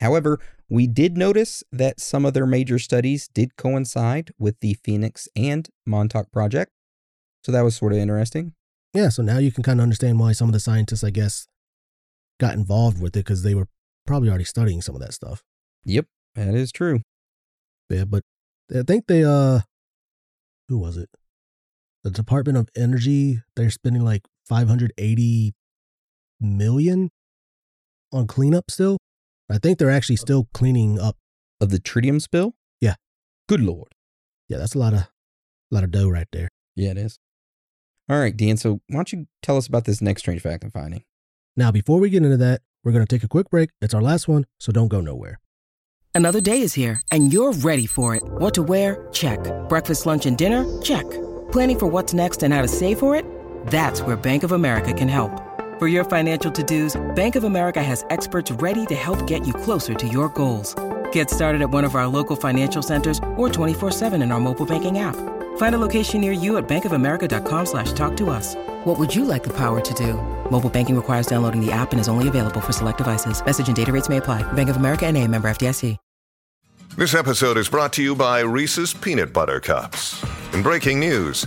[SPEAKER 4] However, we did notice that some of their major studies did coincide with the Phoenix and Montauk project. So, that was sort of interesting.
[SPEAKER 5] Yeah, so now you can kind of understand why some of the scientists, I guess, got involved with it because they were probably already studying some of that stuff.
[SPEAKER 4] Yep, that is true.
[SPEAKER 5] Yeah, but I think they, uh, who was it? The Department of Energy, they're spending like 580 million on cleanup still. I think they're actually still cleaning up.
[SPEAKER 4] Of the tritium spill?
[SPEAKER 5] Yeah.
[SPEAKER 4] Good lord.
[SPEAKER 5] Yeah, that's a lot of, a lot of dough right there.
[SPEAKER 4] Yeah, it is. All right, Dan. So why don't you tell us about this next strange fact I'm finding?
[SPEAKER 5] Now, before we get into that, we're going to take a quick break. It's our last one, so don't go nowhere.
[SPEAKER 3] Another day is here, and you're ready for it. What to wear? Check. Breakfast, lunch, and dinner? Check. Planning for what's next and how to save for it? That's where Bank of America can help. For your financial to-dos, Bank of America has experts ready to help get you closer to your goals. Get started at one of our local financial centers or 24-7 in our mobile banking app. Find a location near you at bankofamerica.com slash talk to us. What would you like the power to do? Mobile banking requires downloading the app and is only available for select devices. Message and data rates may apply. Bank of America and a member FDIC.
[SPEAKER 6] This episode is brought to you by Reese's Peanut Butter Cups. In breaking news,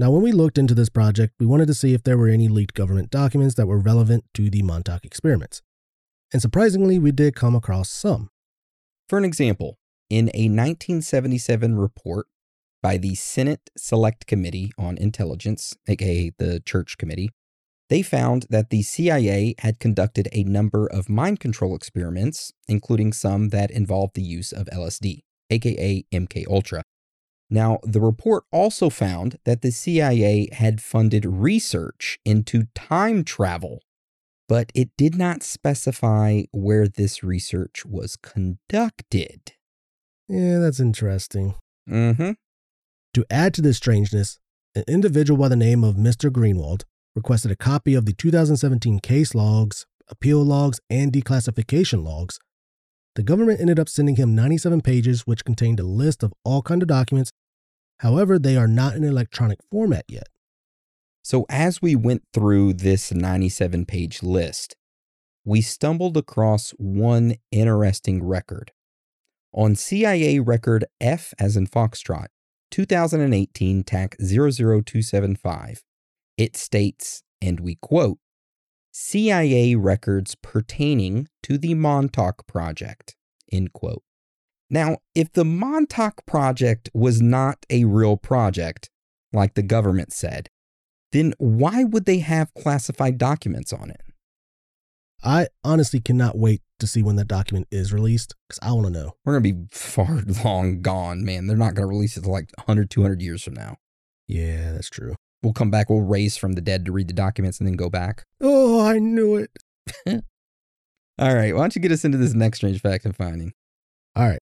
[SPEAKER 5] Now, when we looked into this project, we wanted to see if there were any leaked government documents that were relevant to the Montauk experiments. And surprisingly, we did come across some.
[SPEAKER 4] For an example, in a 1977 report by the Senate Select Committee on Intelligence, aka the Church Committee, they found that the CIA had conducted a number of mind control experiments, including some that involved the use of LSD, aka MK Ultra. Now, the report also found that the CIA had funded research into time travel, but it did not specify where this research was conducted.
[SPEAKER 5] Yeah, that's interesting.
[SPEAKER 4] Mm-hmm.
[SPEAKER 5] To add to this strangeness, an individual by the name of Mr. Greenwald requested a copy of the 2017 case logs, appeal logs, and declassification logs. The government ended up sending him 97 pages, which contained a list of all kind of documents. However, they are not in electronic format yet.
[SPEAKER 4] So, as we went through this 97 page list, we stumbled across one interesting record. On CIA record F as in Foxtrot, 2018 TAC 00275, it states, and we quote, CIA records pertaining to the Montauk Project, end quote. Now, if the Montauk Project was not a real project, like the government said, then why would they have classified documents on it?
[SPEAKER 5] I honestly cannot wait to see when that document is released because I want to know.
[SPEAKER 4] We're going to be far long gone, man. They're not going to release it like 100, 200 years from now.
[SPEAKER 5] Yeah, that's true.
[SPEAKER 4] We'll come back, we'll raise from the dead to read the documents and then go back.
[SPEAKER 5] Oh, I knew it.
[SPEAKER 4] All right, why don't you get us into this next strange fact and finding?
[SPEAKER 5] All right.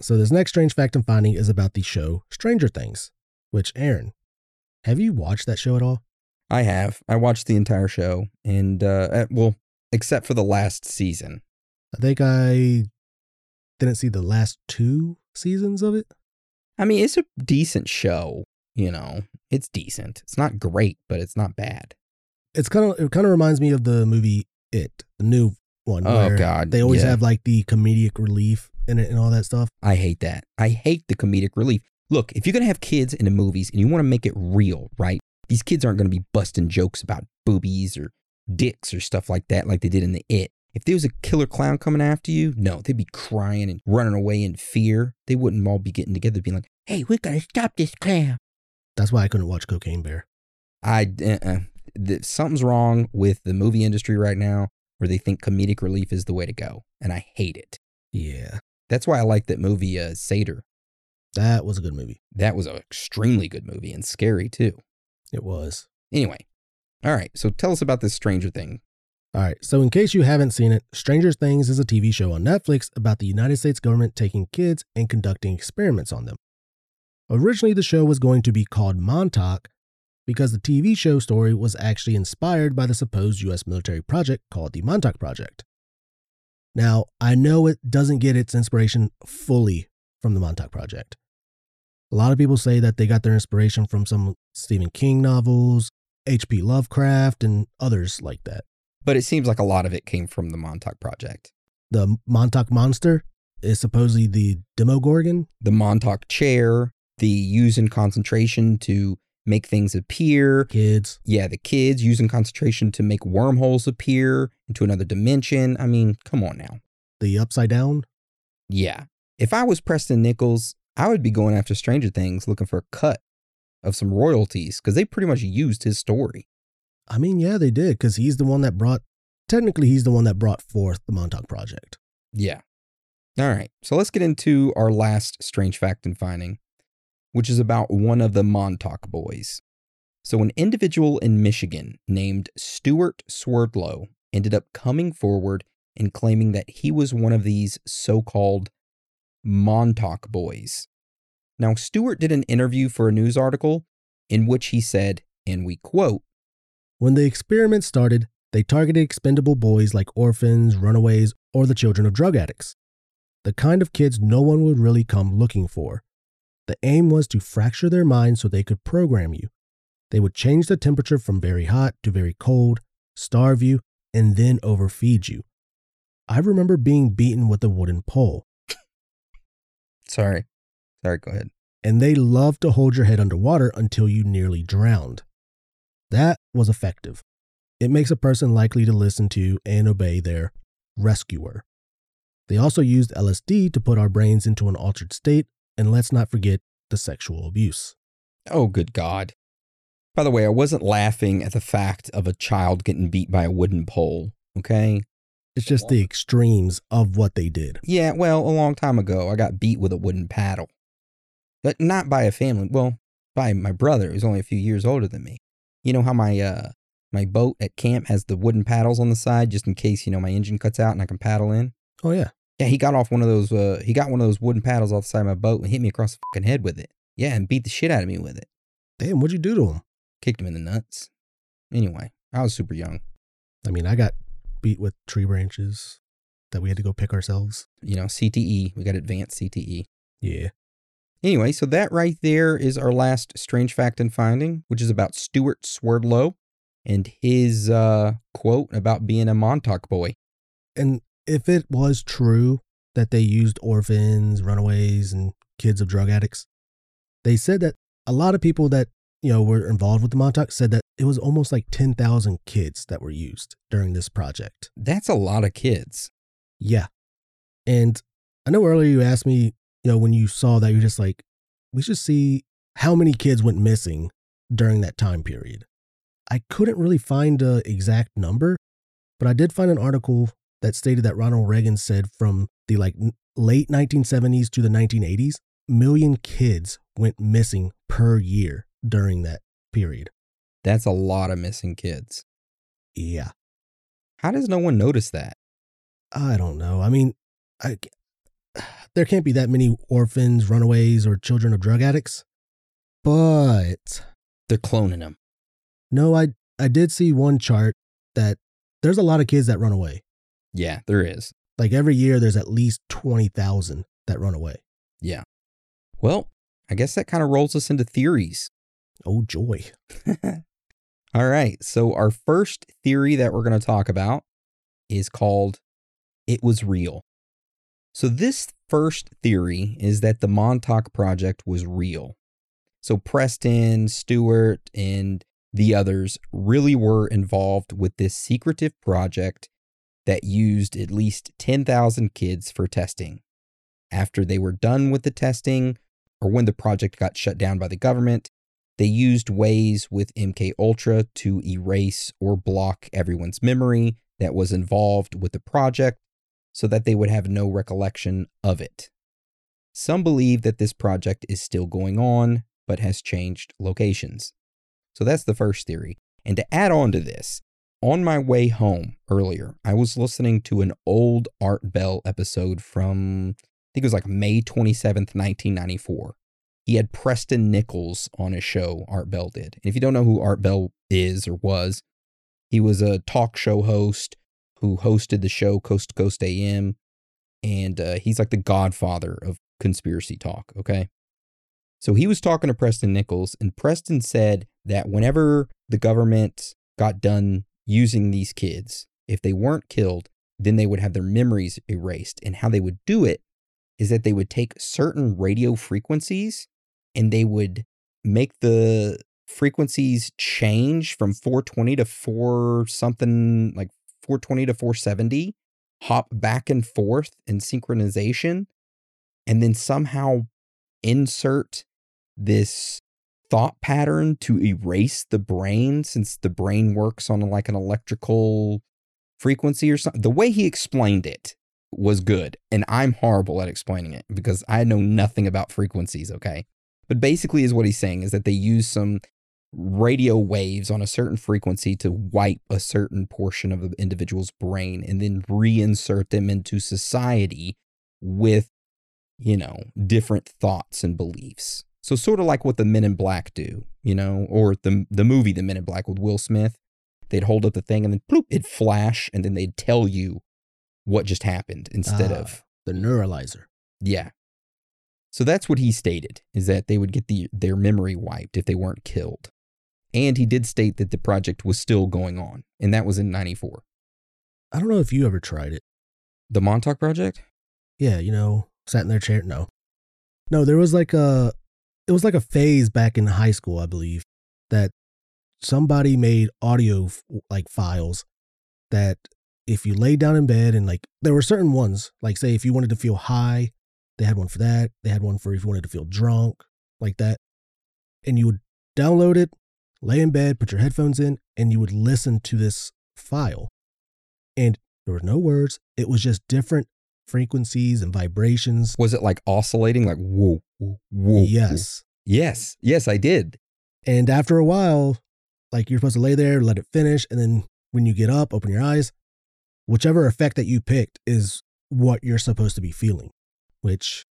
[SPEAKER 5] So this next strange fact I'm finding is about the show Stranger Things, which Aaron, have you watched that show at all?
[SPEAKER 4] I have. I watched the entire show, and uh, uh, well, except for the last season.
[SPEAKER 5] I think I didn't see the last two seasons of it.
[SPEAKER 4] I mean, it's a decent show. You know, it's decent. It's not great, but it's not bad.
[SPEAKER 5] It's kind of it kind of reminds me of the movie It, the new one.
[SPEAKER 4] Oh,
[SPEAKER 5] where
[SPEAKER 4] God,
[SPEAKER 5] they always
[SPEAKER 4] yeah.
[SPEAKER 5] have like the comedic relief it and all that stuff.
[SPEAKER 4] I hate that. I hate the comedic relief. Look, if you're going to have kids in the movies and you want to make it real, right? These kids aren't going to be busting jokes about boobies or dicks or stuff like that, like they did in the It. If there was a killer clown coming after you, no, they'd be crying and running away in fear. They wouldn't all be getting together being like, hey, we got to stop this clown.
[SPEAKER 5] That's why I couldn't watch Cocaine Bear.
[SPEAKER 4] I, uh-uh. Th- something's wrong with the movie industry right now where they think comedic relief is the way to go. And I hate it.
[SPEAKER 5] Yeah,
[SPEAKER 4] That's why I like that movie, uh, Seder.
[SPEAKER 5] that was a good movie.
[SPEAKER 4] That was an extremely good movie and scary too.
[SPEAKER 5] It was.
[SPEAKER 4] Anyway, all right. So tell us about this Stranger Thing.
[SPEAKER 5] All right, so in case you haven't seen it, Stranger Things is a TV show on Netflix about the United States government taking kids and conducting experiments on them. Originally, the show was going to be called Montauk because the TV show story was actually inspired by the supposed US military project called the Montauk Project. Now, I know it doesn't get its inspiration fully from the Montauk Project. A lot of people say that they got their inspiration from some Stephen King novels, H.P. Lovecraft, and others like that.
[SPEAKER 4] But it seems like a lot of it came from the Montauk Project.
[SPEAKER 5] the Montauk monster is supposedly the Demogorgon.
[SPEAKER 4] The Montauk chair, the use using concentration to make things appear.
[SPEAKER 5] Kids,
[SPEAKER 4] Yeah, the kids using concentration to make wormholes appear into another dimension. I mean, come on now.
[SPEAKER 5] the Upside Down.
[SPEAKER 4] Yeah. If I was Preston Nichols, I would be going after Stranger Things looking for a cut of some royalties because they pretty much used his story.
[SPEAKER 5] I mean, yeah, they did because he's the one that brought. Technically, he's the one that brought forth the Montauk Project.
[SPEAKER 4] Yeah. All right. So let's get into our last strange fact and finding, which is about one of the Montauk boys. So, an individual in Michigan named Stewart Swerdlow ended up coming forward and claiming that he was one of these so called Montauk boys. Now, Stewart did an interview for a news article in which he said, and we quote,
[SPEAKER 5] When the experiment started, they targeted expendable boys like orphans, runaways, or the children of drug addicts. The kind of kids no one would really come looking for. The aim was to fracture their minds so they could program you. They would change the temperature from very hot to very cold, starve you, and then overfeed you. I remember being beaten with a wooden pole,
[SPEAKER 4] sorry. Sorry, go ahead.
[SPEAKER 5] and they loved to hold your head underwater until you nearly drowned. That was effective. It makes a person likely to listen to and obey their rescuer. They also used LSD to put our brains into an altered state, and let's not forget the sexual abuse.
[SPEAKER 4] Oh, good God. By the way, I wasn't laughing at the fact of a child getting beat by a wooden pole, okay?
[SPEAKER 5] It's just the extremes of what they did.
[SPEAKER 4] Yeah, well, a long time ago, I got beat with a wooden paddle. But not by a family, well, by my brother, who's only a few years older than me. You know how my uh my boat at camp has the wooden paddles on the side just in case, you know, my engine cuts out and I can paddle in?
[SPEAKER 5] Oh, yeah.
[SPEAKER 4] Yeah, he got off one of those uh he got one of those wooden paddles off the side of my boat and hit me across the fucking head with it. Yeah, and beat the shit out of me with it.
[SPEAKER 5] Damn, what'd you do to him?
[SPEAKER 4] Kicked him in the nuts. Anyway, I was super young.
[SPEAKER 5] I mean, I got beat with tree branches that we had to go pick ourselves.
[SPEAKER 4] you know, CTE. We got advanced CTE.
[SPEAKER 5] Yeah.
[SPEAKER 4] Anyway, so that right there is our last strange fact and finding, which is about Stewart Swerdlow and his uh, quote about being a Montauk boy.
[SPEAKER 5] And if it was true that they used orphans, runaways, and kids of drug addicts, they said that a lot of people that you know were involved with the Montauk said that it was almost like ten thousand kids that were used during this project.
[SPEAKER 4] That's a lot of kids.
[SPEAKER 5] Yeah, and I know earlier you asked me, you know, when you saw that, you're just like, we should see how many kids went missing during that time period. I couldn't really find a exact number, but I did find an article that stated that Ronald Reagan said from the like late 1970s to the 1980s, million kids went missing per year during that period.
[SPEAKER 4] That's a lot of missing kids.
[SPEAKER 5] Yeah.
[SPEAKER 4] How does no one notice that?
[SPEAKER 5] I don't know. I mean, I, there can't be that many orphans, runaways, or children of drug addicts. But
[SPEAKER 4] They're cloning them.
[SPEAKER 5] no, I I did see one chart that there's a lot of kids that run away.
[SPEAKER 4] Yeah, there is.
[SPEAKER 5] Like every year, there's at least twenty thousand that run away.
[SPEAKER 4] Yeah. Well, I guess that kind of rolls us into theories.
[SPEAKER 5] Oh joy!
[SPEAKER 4] All right. So, our first theory that we're going to talk about is called It Was Real. So, this first theory is that the Montauk Project was real. So, Preston, Stewart, and the others really were involved with this secretive project that used at least 10,000 kids for testing. After they were done with the testing, or when the project got shut down by the government, they used ways with MK Ultra to erase or block everyone's memory that was involved with the project so that they would have no recollection of it. Some believe that this project is still going on but has changed locations. So that's the first theory. And to add on to this, on my way home earlier, I was listening to an old Art Bell episode from, I think it was like May 27th, 1994 he had Preston Nichols on his show, Art Bell did. And if you don't know who Art Bell is or was, he was a talk show host who hosted the show Coast to Coast AM. And uh, he's like the godfather of conspiracy talk, okay? So he was talking to Preston Nichols, and Preston said that whenever the government got done using these kids, if they weren't killed, then they would have their memories erased. And how they would do it is that they would take certain radio frequencies and they would make the frequencies change from 420 to 4 something like 420 to 470 hop back and forth in synchronization and then somehow insert this thought pattern to erase the brain since the brain works on like an electrical frequency or something the way he explained it was good and i'm horrible at explaining it because i know nothing about frequencies okay but basically, is what he's saying is that they use some radio waves on a certain frequency to wipe a certain portion of the individual's brain and then reinsert them into society with, you know, different thoughts and beliefs. So sort of like what the Men in Black do, you know, or the the movie The Men in Black with Will Smith. They'd hold up the thing and then bloop, it'd flash and then they'd tell you what just happened instead
[SPEAKER 5] Ah,
[SPEAKER 4] of
[SPEAKER 5] the neuralizer.
[SPEAKER 4] yeah. So that's what he stated is that they would get the their memory wiped if they weren't killed. And he did state that the project was still going on, and that was in 94.
[SPEAKER 5] I don't know if you ever tried it.
[SPEAKER 4] The Montauk project?
[SPEAKER 5] Yeah, you know, sat in their chair. No, no, there was like a, it was like a phase back in high school, I believe, that somebody made audio f- like files that if you lay down in bed and like there were certain ones, like say if you wanted to feel high, they had one for that. They had one for if you wanted to feel drunk, like that. And you would download it, lay in bed, put your headphones in, and you would listen to this file. And there were no words. It was just different frequencies and vibrations.
[SPEAKER 4] Was it like oscillating, like whoa, whoa?
[SPEAKER 5] Yes.
[SPEAKER 4] Yes. Yes, I did.
[SPEAKER 5] And after a while, like you're supposed to lay there, let it finish. And then when you get up, open your eyes, whichever effect that you picked is what you're supposed to be feeling, which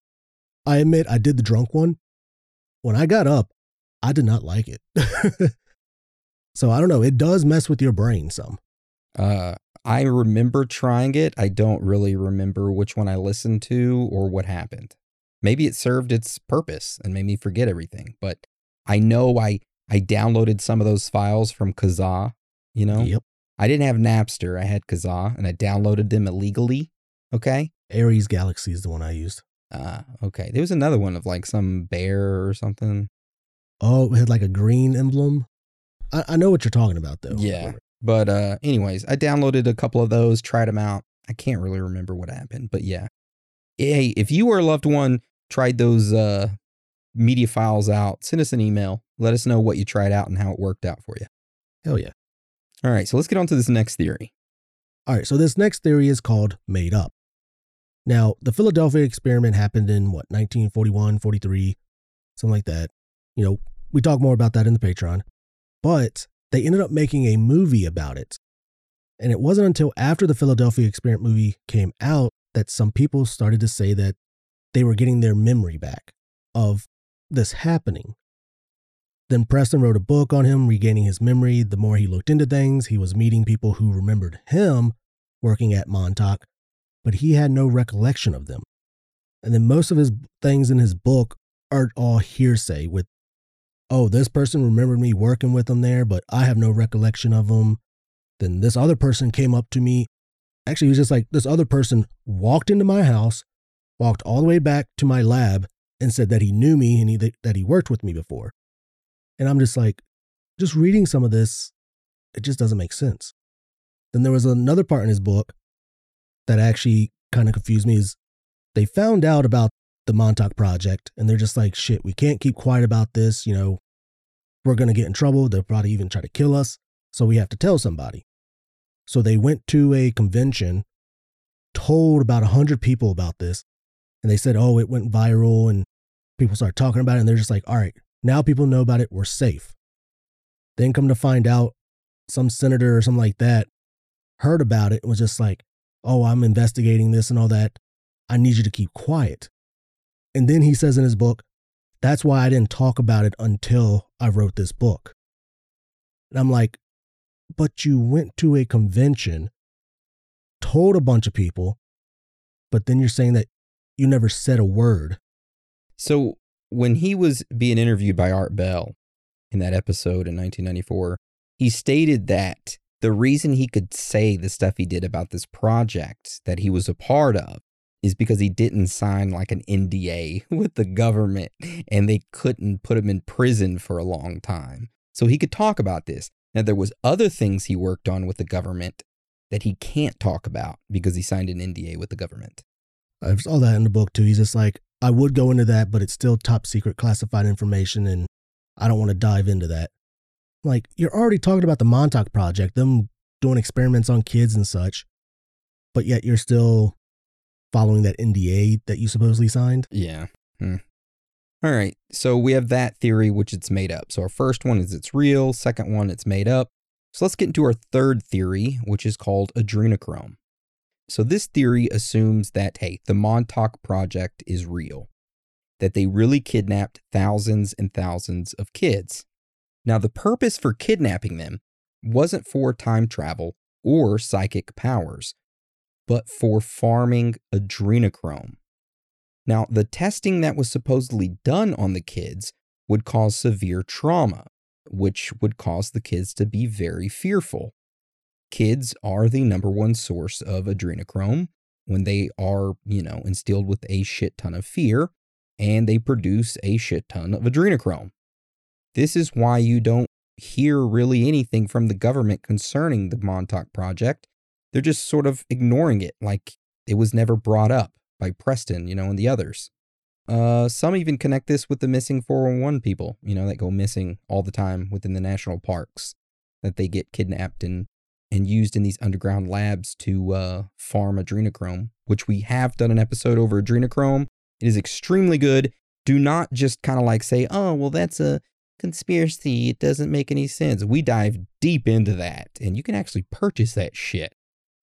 [SPEAKER 5] I admit I did the drunk one. When I got up, I did not like it. so I don't know. It does mess with your brain some.
[SPEAKER 4] Uh, I remember trying it. I don't really remember which one I listened to or what happened. Maybe it served its purpose and made me forget everything. But I know I I downloaded some of those files from Kazaa. You know,
[SPEAKER 5] Yep.
[SPEAKER 4] I didn't have Napster. I had Kazaa, and I downloaded them illegally. Okay.
[SPEAKER 5] Ares Galaxy is the one I used.
[SPEAKER 4] Ah, okay. There was another one of like some bear or something.
[SPEAKER 5] Oh, it had like a green emblem. I, I know what you're talking about though.
[SPEAKER 4] Yeah. But uh anyways, I downloaded a couple of those, tried them out. I can't really remember what happened, but yeah. Hey, if you or a loved one tried those uh media files out, send us an email. Let us know what you tried out and how it worked out for you.
[SPEAKER 5] Hell yeah.
[SPEAKER 4] All right, so let's get on to this next theory.
[SPEAKER 5] All right, so this next theory is called made up. Now, the Philadelphia experiment happened in what, 1941, 43, something like that. You know, we talk more about that in the Patreon. But they ended up making a movie about it. And it wasn't until after the Philadelphia Experiment movie came out that some people started to say that they were getting their memory back of this happening. Then Preston wrote a book on him regaining his memory. The more he looked into things, he was meeting people who remembered him working at Montauk, but he had no recollection of them. And then most of his things in his book are all hearsay with, oh, this person remembered me working with them there, but I have no recollection of them. Then this other person came up to me. Actually, he was just like, this other person walked into my house, walked all the way back to my lab, and said that he knew me and he, that he worked with me before. And I'm just like, just reading some of this, it just doesn't make sense. Then there was another part in his book that actually kind of confused me is they found out about the Montauk project and they're just like, shit, we can't keep quiet about this. You know, we're going to get in trouble. They'll probably even try to kill us. So we have to tell somebody. So they went to a convention, told about 100 people about this, and they said, oh, it went viral and people started talking about it. And they're just like, all right, now people know about it. We're safe. Then come to find out, some senator or something like that heard about it and was just like, oh, I'm investigating this and all that. I need you to keep quiet. And then he says in his book, that's why I didn't talk about it until I wrote this book. And I'm like, but you went to a convention, told a bunch of people, but then you're saying that you never said a word.
[SPEAKER 4] So when he was being interviewed by Art Bell in that episode in 1994, he stated that the reason he could say the stuff he did about this project that he was a part of is because he didn't sign like an NDA with the government and they couldn't put him in prison for a long time. So he could talk about this. Now there was other things he worked on with the government that he can't talk about because he signed an NDA with the government.
[SPEAKER 5] I saw that in the book too. He's just like, I would go into that, but it's still top secret classified information and I don't want to dive into that. Like, you're already talking about the Montauk Project, them doing experiments on kids and such, but yet you're still following that NDA that you supposedly signed.
[SPEAKER 4] Yeah. Hmm. All right. So we have that theory, which it's made up. So our first one is it's real. Second one, it's made up. So let's get into our third theory, which is called adrenochrome. So, this theory assumes that, hey, the Montauk Project is real, that they really kidnapped thousands and thousands of kids. Now, the purpose for kidnapping them wasn't for time travel or psychic powers, but for farming adrenochrome. Now, the testing that was supposedly done on the kids would cause severe trauma, which would cause the kids to be very fearful. Kids are the number one source of adrenochrome when they are, you know, instilled with a shit ton of fear and they produce a shit ton of adrenochrome. This is why you don't hear really anything from the government concerning the Montauk Project. They're just sort of ignoring it like it was never brought up by Preston, you know, and the others. Uh, some even connect this with the missing 411 people, you know, that go missing all the time within the national parks, that they get kidnapped and and used in these underground labs to uh, farm adrenochrome, which we have done an episode over adrenochrome. It is extremely good. Do not just kind of like say, oh, well, that's a conspiracy. It doesn't make any sense. We dive deep into that, and you can actually purchase that shit.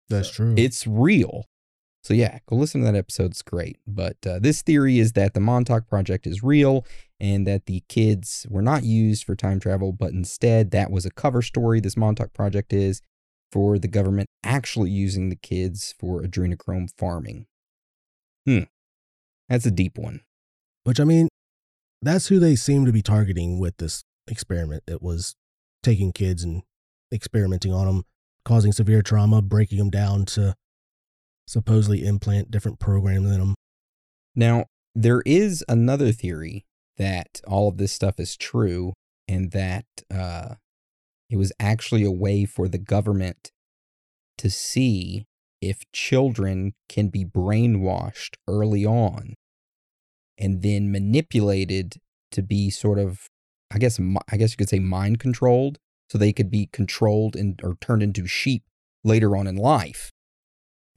[SPEAKER 5] That's true.
[SPEAKER 4] It's real. So, yeah, go listen to that episode. It's great. But uh, this theory is that the Montauk Project is real and that the kids were not used for time travel, but instead that was a cover story. This Montauk Project is for the government actually using the kids for adrenochrome farming. Hmm. That's a deep one.
[SPEAKER 5] Which, I mean, that's who they seem to be targeting with this experiment. It was taking kids and experimenting on them, causing severe trauma, breaking them down to supposedly implant different programs in them.
[SPEAKER 4] Now, there is another theory that all of this stuff is true and that uh, it was actually a way for the government to see if children can be brainwashed early on and then manipulated to be sort of I guess I guess you could say mind controlled so they could be controlled and or turned into sheep later on in life.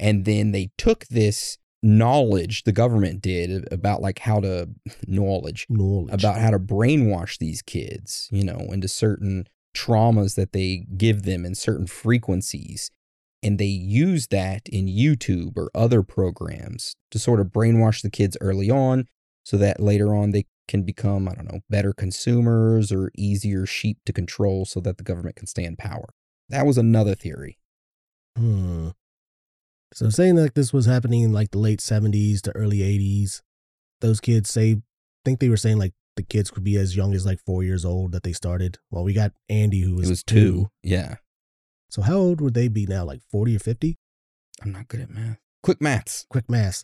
[SPEAKER 4] And then they took this knowledge the government did about like how to knowledge,
[SPEAKER 5] knowledge
[SPEAKER 4] about how to brainwash these kids, you know, into certain traumas that they give them in certain frequencies And they use that in YouTube or other programs to sort of brainwash the kids early on so that later on they can become, I don't know, better consumers or easier sheep to control so that the government can stay in power. That was another theory.
[SPEAKER 5] Hmm. So saying that this was happening in like the late 70s to early 80s, those kids say, think they were saying like the kids could be as young as like four years old that they started. Well, we got Andy who was,
[SPEAKER 4] it was
[SPEAKER 5] two.
[SPEAKER 4] two. Yeah.
[SPEAKER 5] So how old would they be now? Like 40 or 50?
[SPEAKER 4] I'm not good at math. Quick maths.
[SPEAKER 5] Quick math.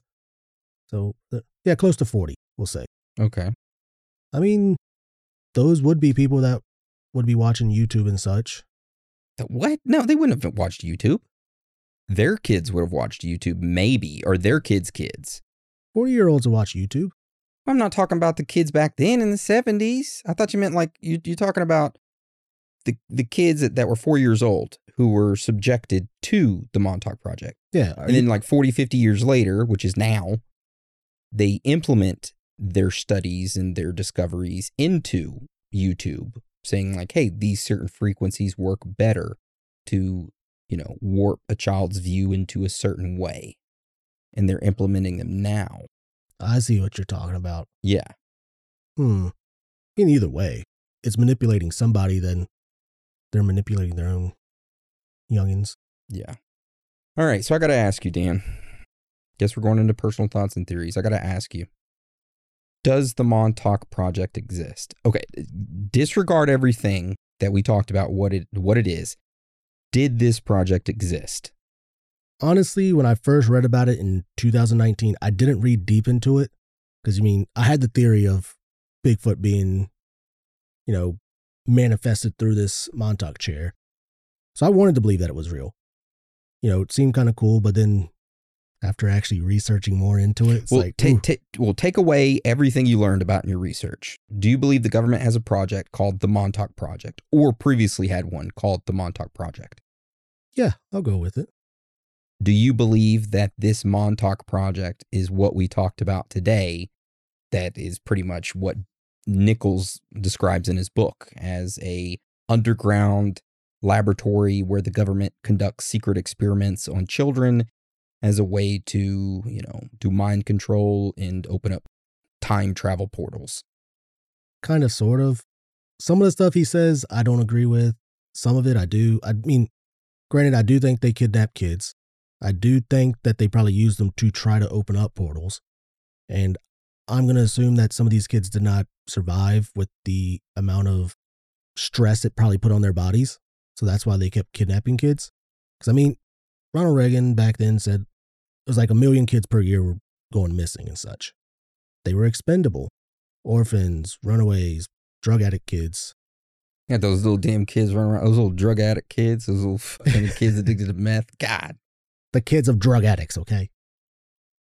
[SPEAKER 5] So uh, yeah, close to 40, we'll say.
[SPEAKER 4] Okay.
[SPEAKER 5] I mean, those would be people that would be watching YouTube and such.
[SPEAKER 4] What? No, they wouldn't have watched YouTube. Their kids would have watched YouTube, maybe, or their kids' kids.
[SPEAKER 5] 40 year olds will watch YouTube.
[SPEAKER 4] I'm not talking about the kids back then in the 70s. I thought you meant like you, you're talking about the the kids that, that were four years old who were subjected to the Montauk Project.
[SPEAKER 5] Yeah.
[SPEAKER 4] And then, like 40, 50 years later, which is now, they implement their studies and their discoveries into YouTube, saying, like, hey, these certain frequencies work better to, you know, warp a child's view into a certain way. And they're implementing them now.
[SPEAKER 5] I see what you're talking about.
[SPEAKER 4] Yeah.
[SPEAKER 5] Hmm. In either way, it's manipulating somebody, then they're manipulating their own youngins.
[SPEAKER 4] Yeah. All right. So I got to ask you, Dan. Guess we're going into personal thoughts and theories. I got to ask you Does the Montauk Project exist? Okay. Disregard everything that we talked about, what it, what it is. Did this project exist?
[SPEAKER 5] Honestly, when I first read about it in 2019, I didn't read deep into it because you mean I had the theory of Bigfoot being, you know, manifested through this Montauk chair. So I wanted to believe that it was real. You know, it seemed kind of cool, but then after actually researching more into it, it's
[SPEAKER 4] well,
[SPEAKER 5] like,
[SPEAKER 4] take,
[SPEAKER 5] ooh,
[SPEAKER 4] well, take away everything you learned about in your research. Do you believe the government has a project called the Montauk Project or previously had one called the Montauk Project?
[SPEAKER 5] yeah, I'll go with it.
[SPEAKER 4] do you believe that this Montauk project is what we talked about today? That is pretty much what Nichols describes in his book as a underground laboratory where the government conducts secret experiments on children as a way to, you know, do mind control and open up time travel portals.
[SPEAKER 5] kind of sort of. Some of the stuff he says i don't agree with. Some of it i do. I mean granted i do think they kidnap kids. I do think that they probably use them to try to open up portals. And i'm going to assume that some of these kids did not survive with the amount of stress it probably put on their bodies. So that's why they kept kidnapping kids. Because i mean ronald reagan back then said it was like a million kids per year were going missing and such they were expendable orphans, runaways, drug addict kids.
[SPEAKER 4] Yeah, those little damn kids running around, those little drug addict kids, those little fucking kids addicted to meth. God.
[SPEAKER 5] The kids of drug addicts, okay?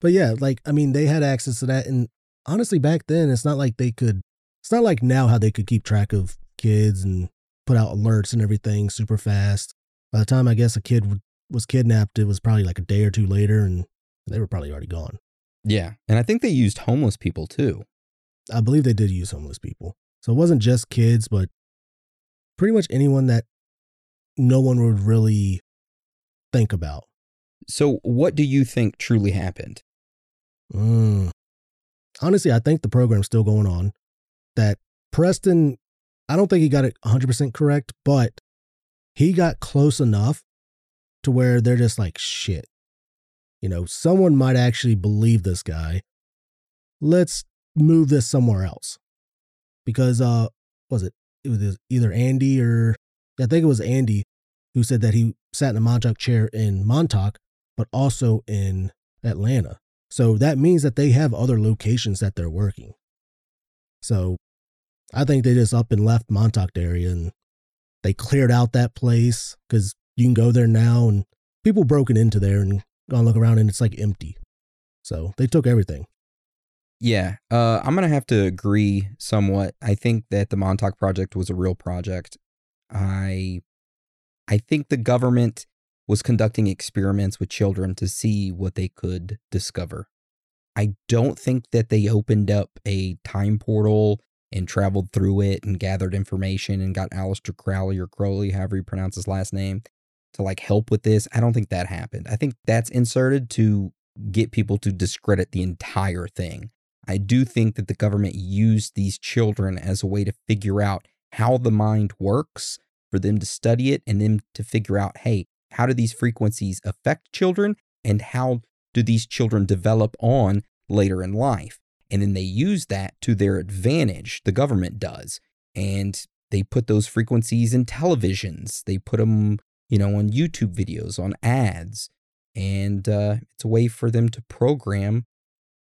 [SPEAKER 5] But yeah, like, I mean, they had access to that. And honestly, back then, it's not like they could, it's not like now how they could keep track of kids and put out alerts and everything super fast. By the time I guess a kid w- was kidnapped, it was probably like a day or two later and they were probably already gone.
[SPEAKER 4] Yeah. And I think they used homeless people too.
[SPEAKER 5] I believe they did use homeless people. So it wasn't just kids, but pretty much anyone that no one would really think about.
[SPEAKER 4] So, what do you think truly happened?
[SPEAKER 5] Mm. Honestly, I think the program's still going on. That Preston, I don't think he got it 100% correct, but he got close enough to where they're just like, shit. You know, someone might actually believe this guy. Let's move this somewhere else. Because, uh, was it? It was either Andy or I think it was Andy who said that he sat in a Montauk chair in Montauk, but also in Atlanta. So that means that they have other locations that they're working. So I think they just up and left Montauk area and they cleared out that place because you can go there now and people broken into there and gone look around and it's like empty. So they took everything.
[SPEAKER 4] Yeah, uh, I'm gonna have to agree somewhat. I think that the Montauk project was a real project. I, I think the government was conducting experiments with children to see what they could discover. I don't think that they opened up a time portal and traveled through it and gathered information and got Aleister Crowley or Crowley, however you pronounce his last name, to like help with this. I don't think that happened. I think that's inserted to get people to discredit the entire thing. I do think that the government used these children as a way to figure out how the mind works, for them to study it, and then to figure out hey, how do these frequencies affect children, and how do these children develop on later in life? And then they use that to their advantage, the government does. And they put those frequencies in televisions, they put them, you know, on YouTube videos, on ads. And uh, it's a way for them to program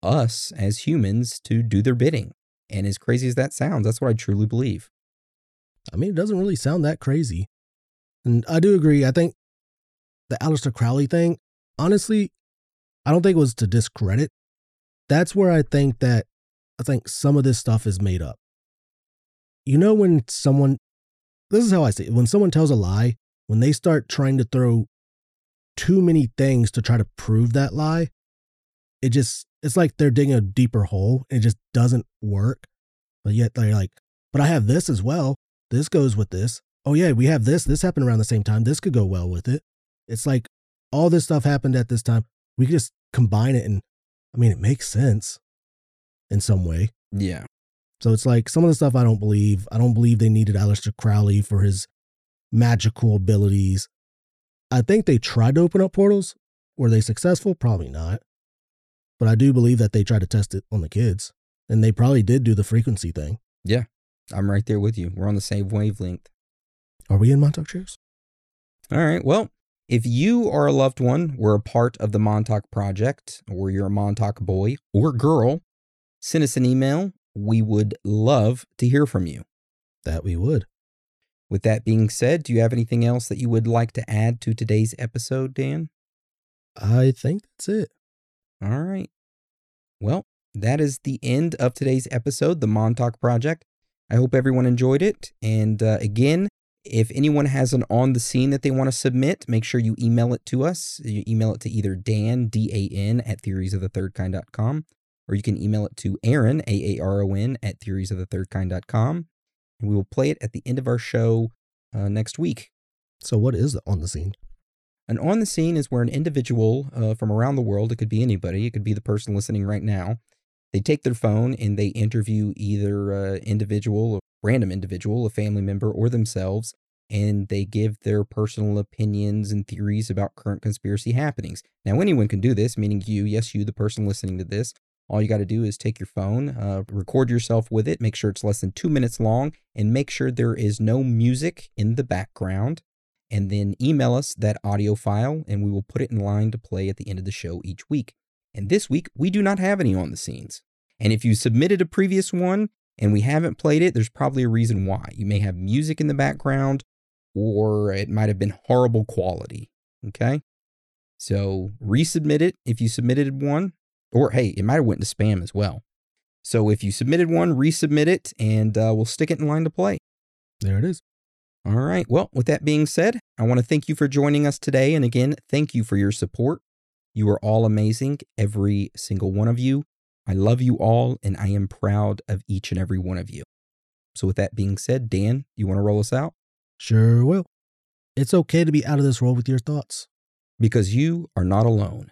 [SPEAKER 4] us as humans to do their bidding. And as crazy as that sounds, that's what I truly believe.
[SPEAKER 5] I mean, it doesn't really sound that crazy. And I do agree. I think the Aleister Crowley thing, honestly, I don't think it was to discredit. That's where I think that I think some of this stuff is made up. You know, when someone, this is how I say it, when someone tells a lie, when they start trying to throw too many things to try to prove that lie, it just, it's like they're digging a deeper hole. It just doesn't work. But yet they're like, but I have this as well. This goes with this. Oh, yeah, we have this. This happened around the same time. This could go well with it. It's like all this stuff happened at this time. We could just combine it and, I mean, it makes sense in some way.
[SPEAKER 4] Yeah.
[SPEAKER 5] So it's like some of the stuff I don't believe. I don't believe they needed Aleister Crowley for his magical abilities. I think they tried to open up portals. Were they successful? Probably not. But I do believe that they tried to test it on the kids. And they probably did do the frequency thing.
[SPEAKER 4] Yeah. I'm right there with you. We're on the same wavelength.
[SPEAKER 5] Are we in Montauk Chairs?
[SPEAKER 4] All right. Well, if you are a loved one, were a part of the Montauk Project, or you're a Montauk boy or girl, send us an email. We would love to hear from you.
[SPEAKER 5] That we would.
[SPEAKER 4] With that being said, do you have anything else that you would like to add to today's episode, Dan?
[SPEAKER 5] I think that's it.
[SPEAKER 4] All right. Well, that is the end of today's episode, the Montauk Project. I hope everyone enjoyed it. And uh, again, if anyone has an on the scene that they want to submit, make sure you email it to us. You email it to either Dan, D A N, at theoriesofthethirdkind.com, or you can email it to Aaron, A A R O N, at theoriesofthethirdkind.com. And we will play it at the end of our show uh, next week.
[SPEAKER 5] So, what is on the scene?
[SPEAKER 4] An on the scene is where an individual uh, from around the world, it could be anybody, it could be the person listening right now, they take their phone and they interview either an individual, a random individual, a family member, or themselves, and they give their personal opinions and theories about current conspiracy happenings. Now, anyone can do this, meaning you, yes, you, the person listening to this. All you got to do is take your phone, uh, record yourself with it, make sure it's less than two minutes long, and make sure there is no music in the background. And then email us that audio file, and we will put it in line to play at the end of the show each week. And this week, we do not have any on the scenes. And if you submitted a previous one and we haven't played it, there's probably a reason why. You may have music in the background or it might have been horrible quality. Okay. So resubmit it if you submitted one, or hey, it might have went to spam as well. So if you submitted one, resubmit it and uh, we'll stick it in line to play.
[SPEAKER 5] There it is.
[SPEAKER 4] All right. Well, with that being said, I want to thank you for joining us today. And again, thank you for your support. You are all amazing, every single one of you. I love you all, and I am proud of each and every one of you. So, with that being said, Dan, you want to roll us out?
[SPEAKER 5] Sure will. It's okay to be out of this world with your thoughts.
[SPEAKER 4] Because you are not alone.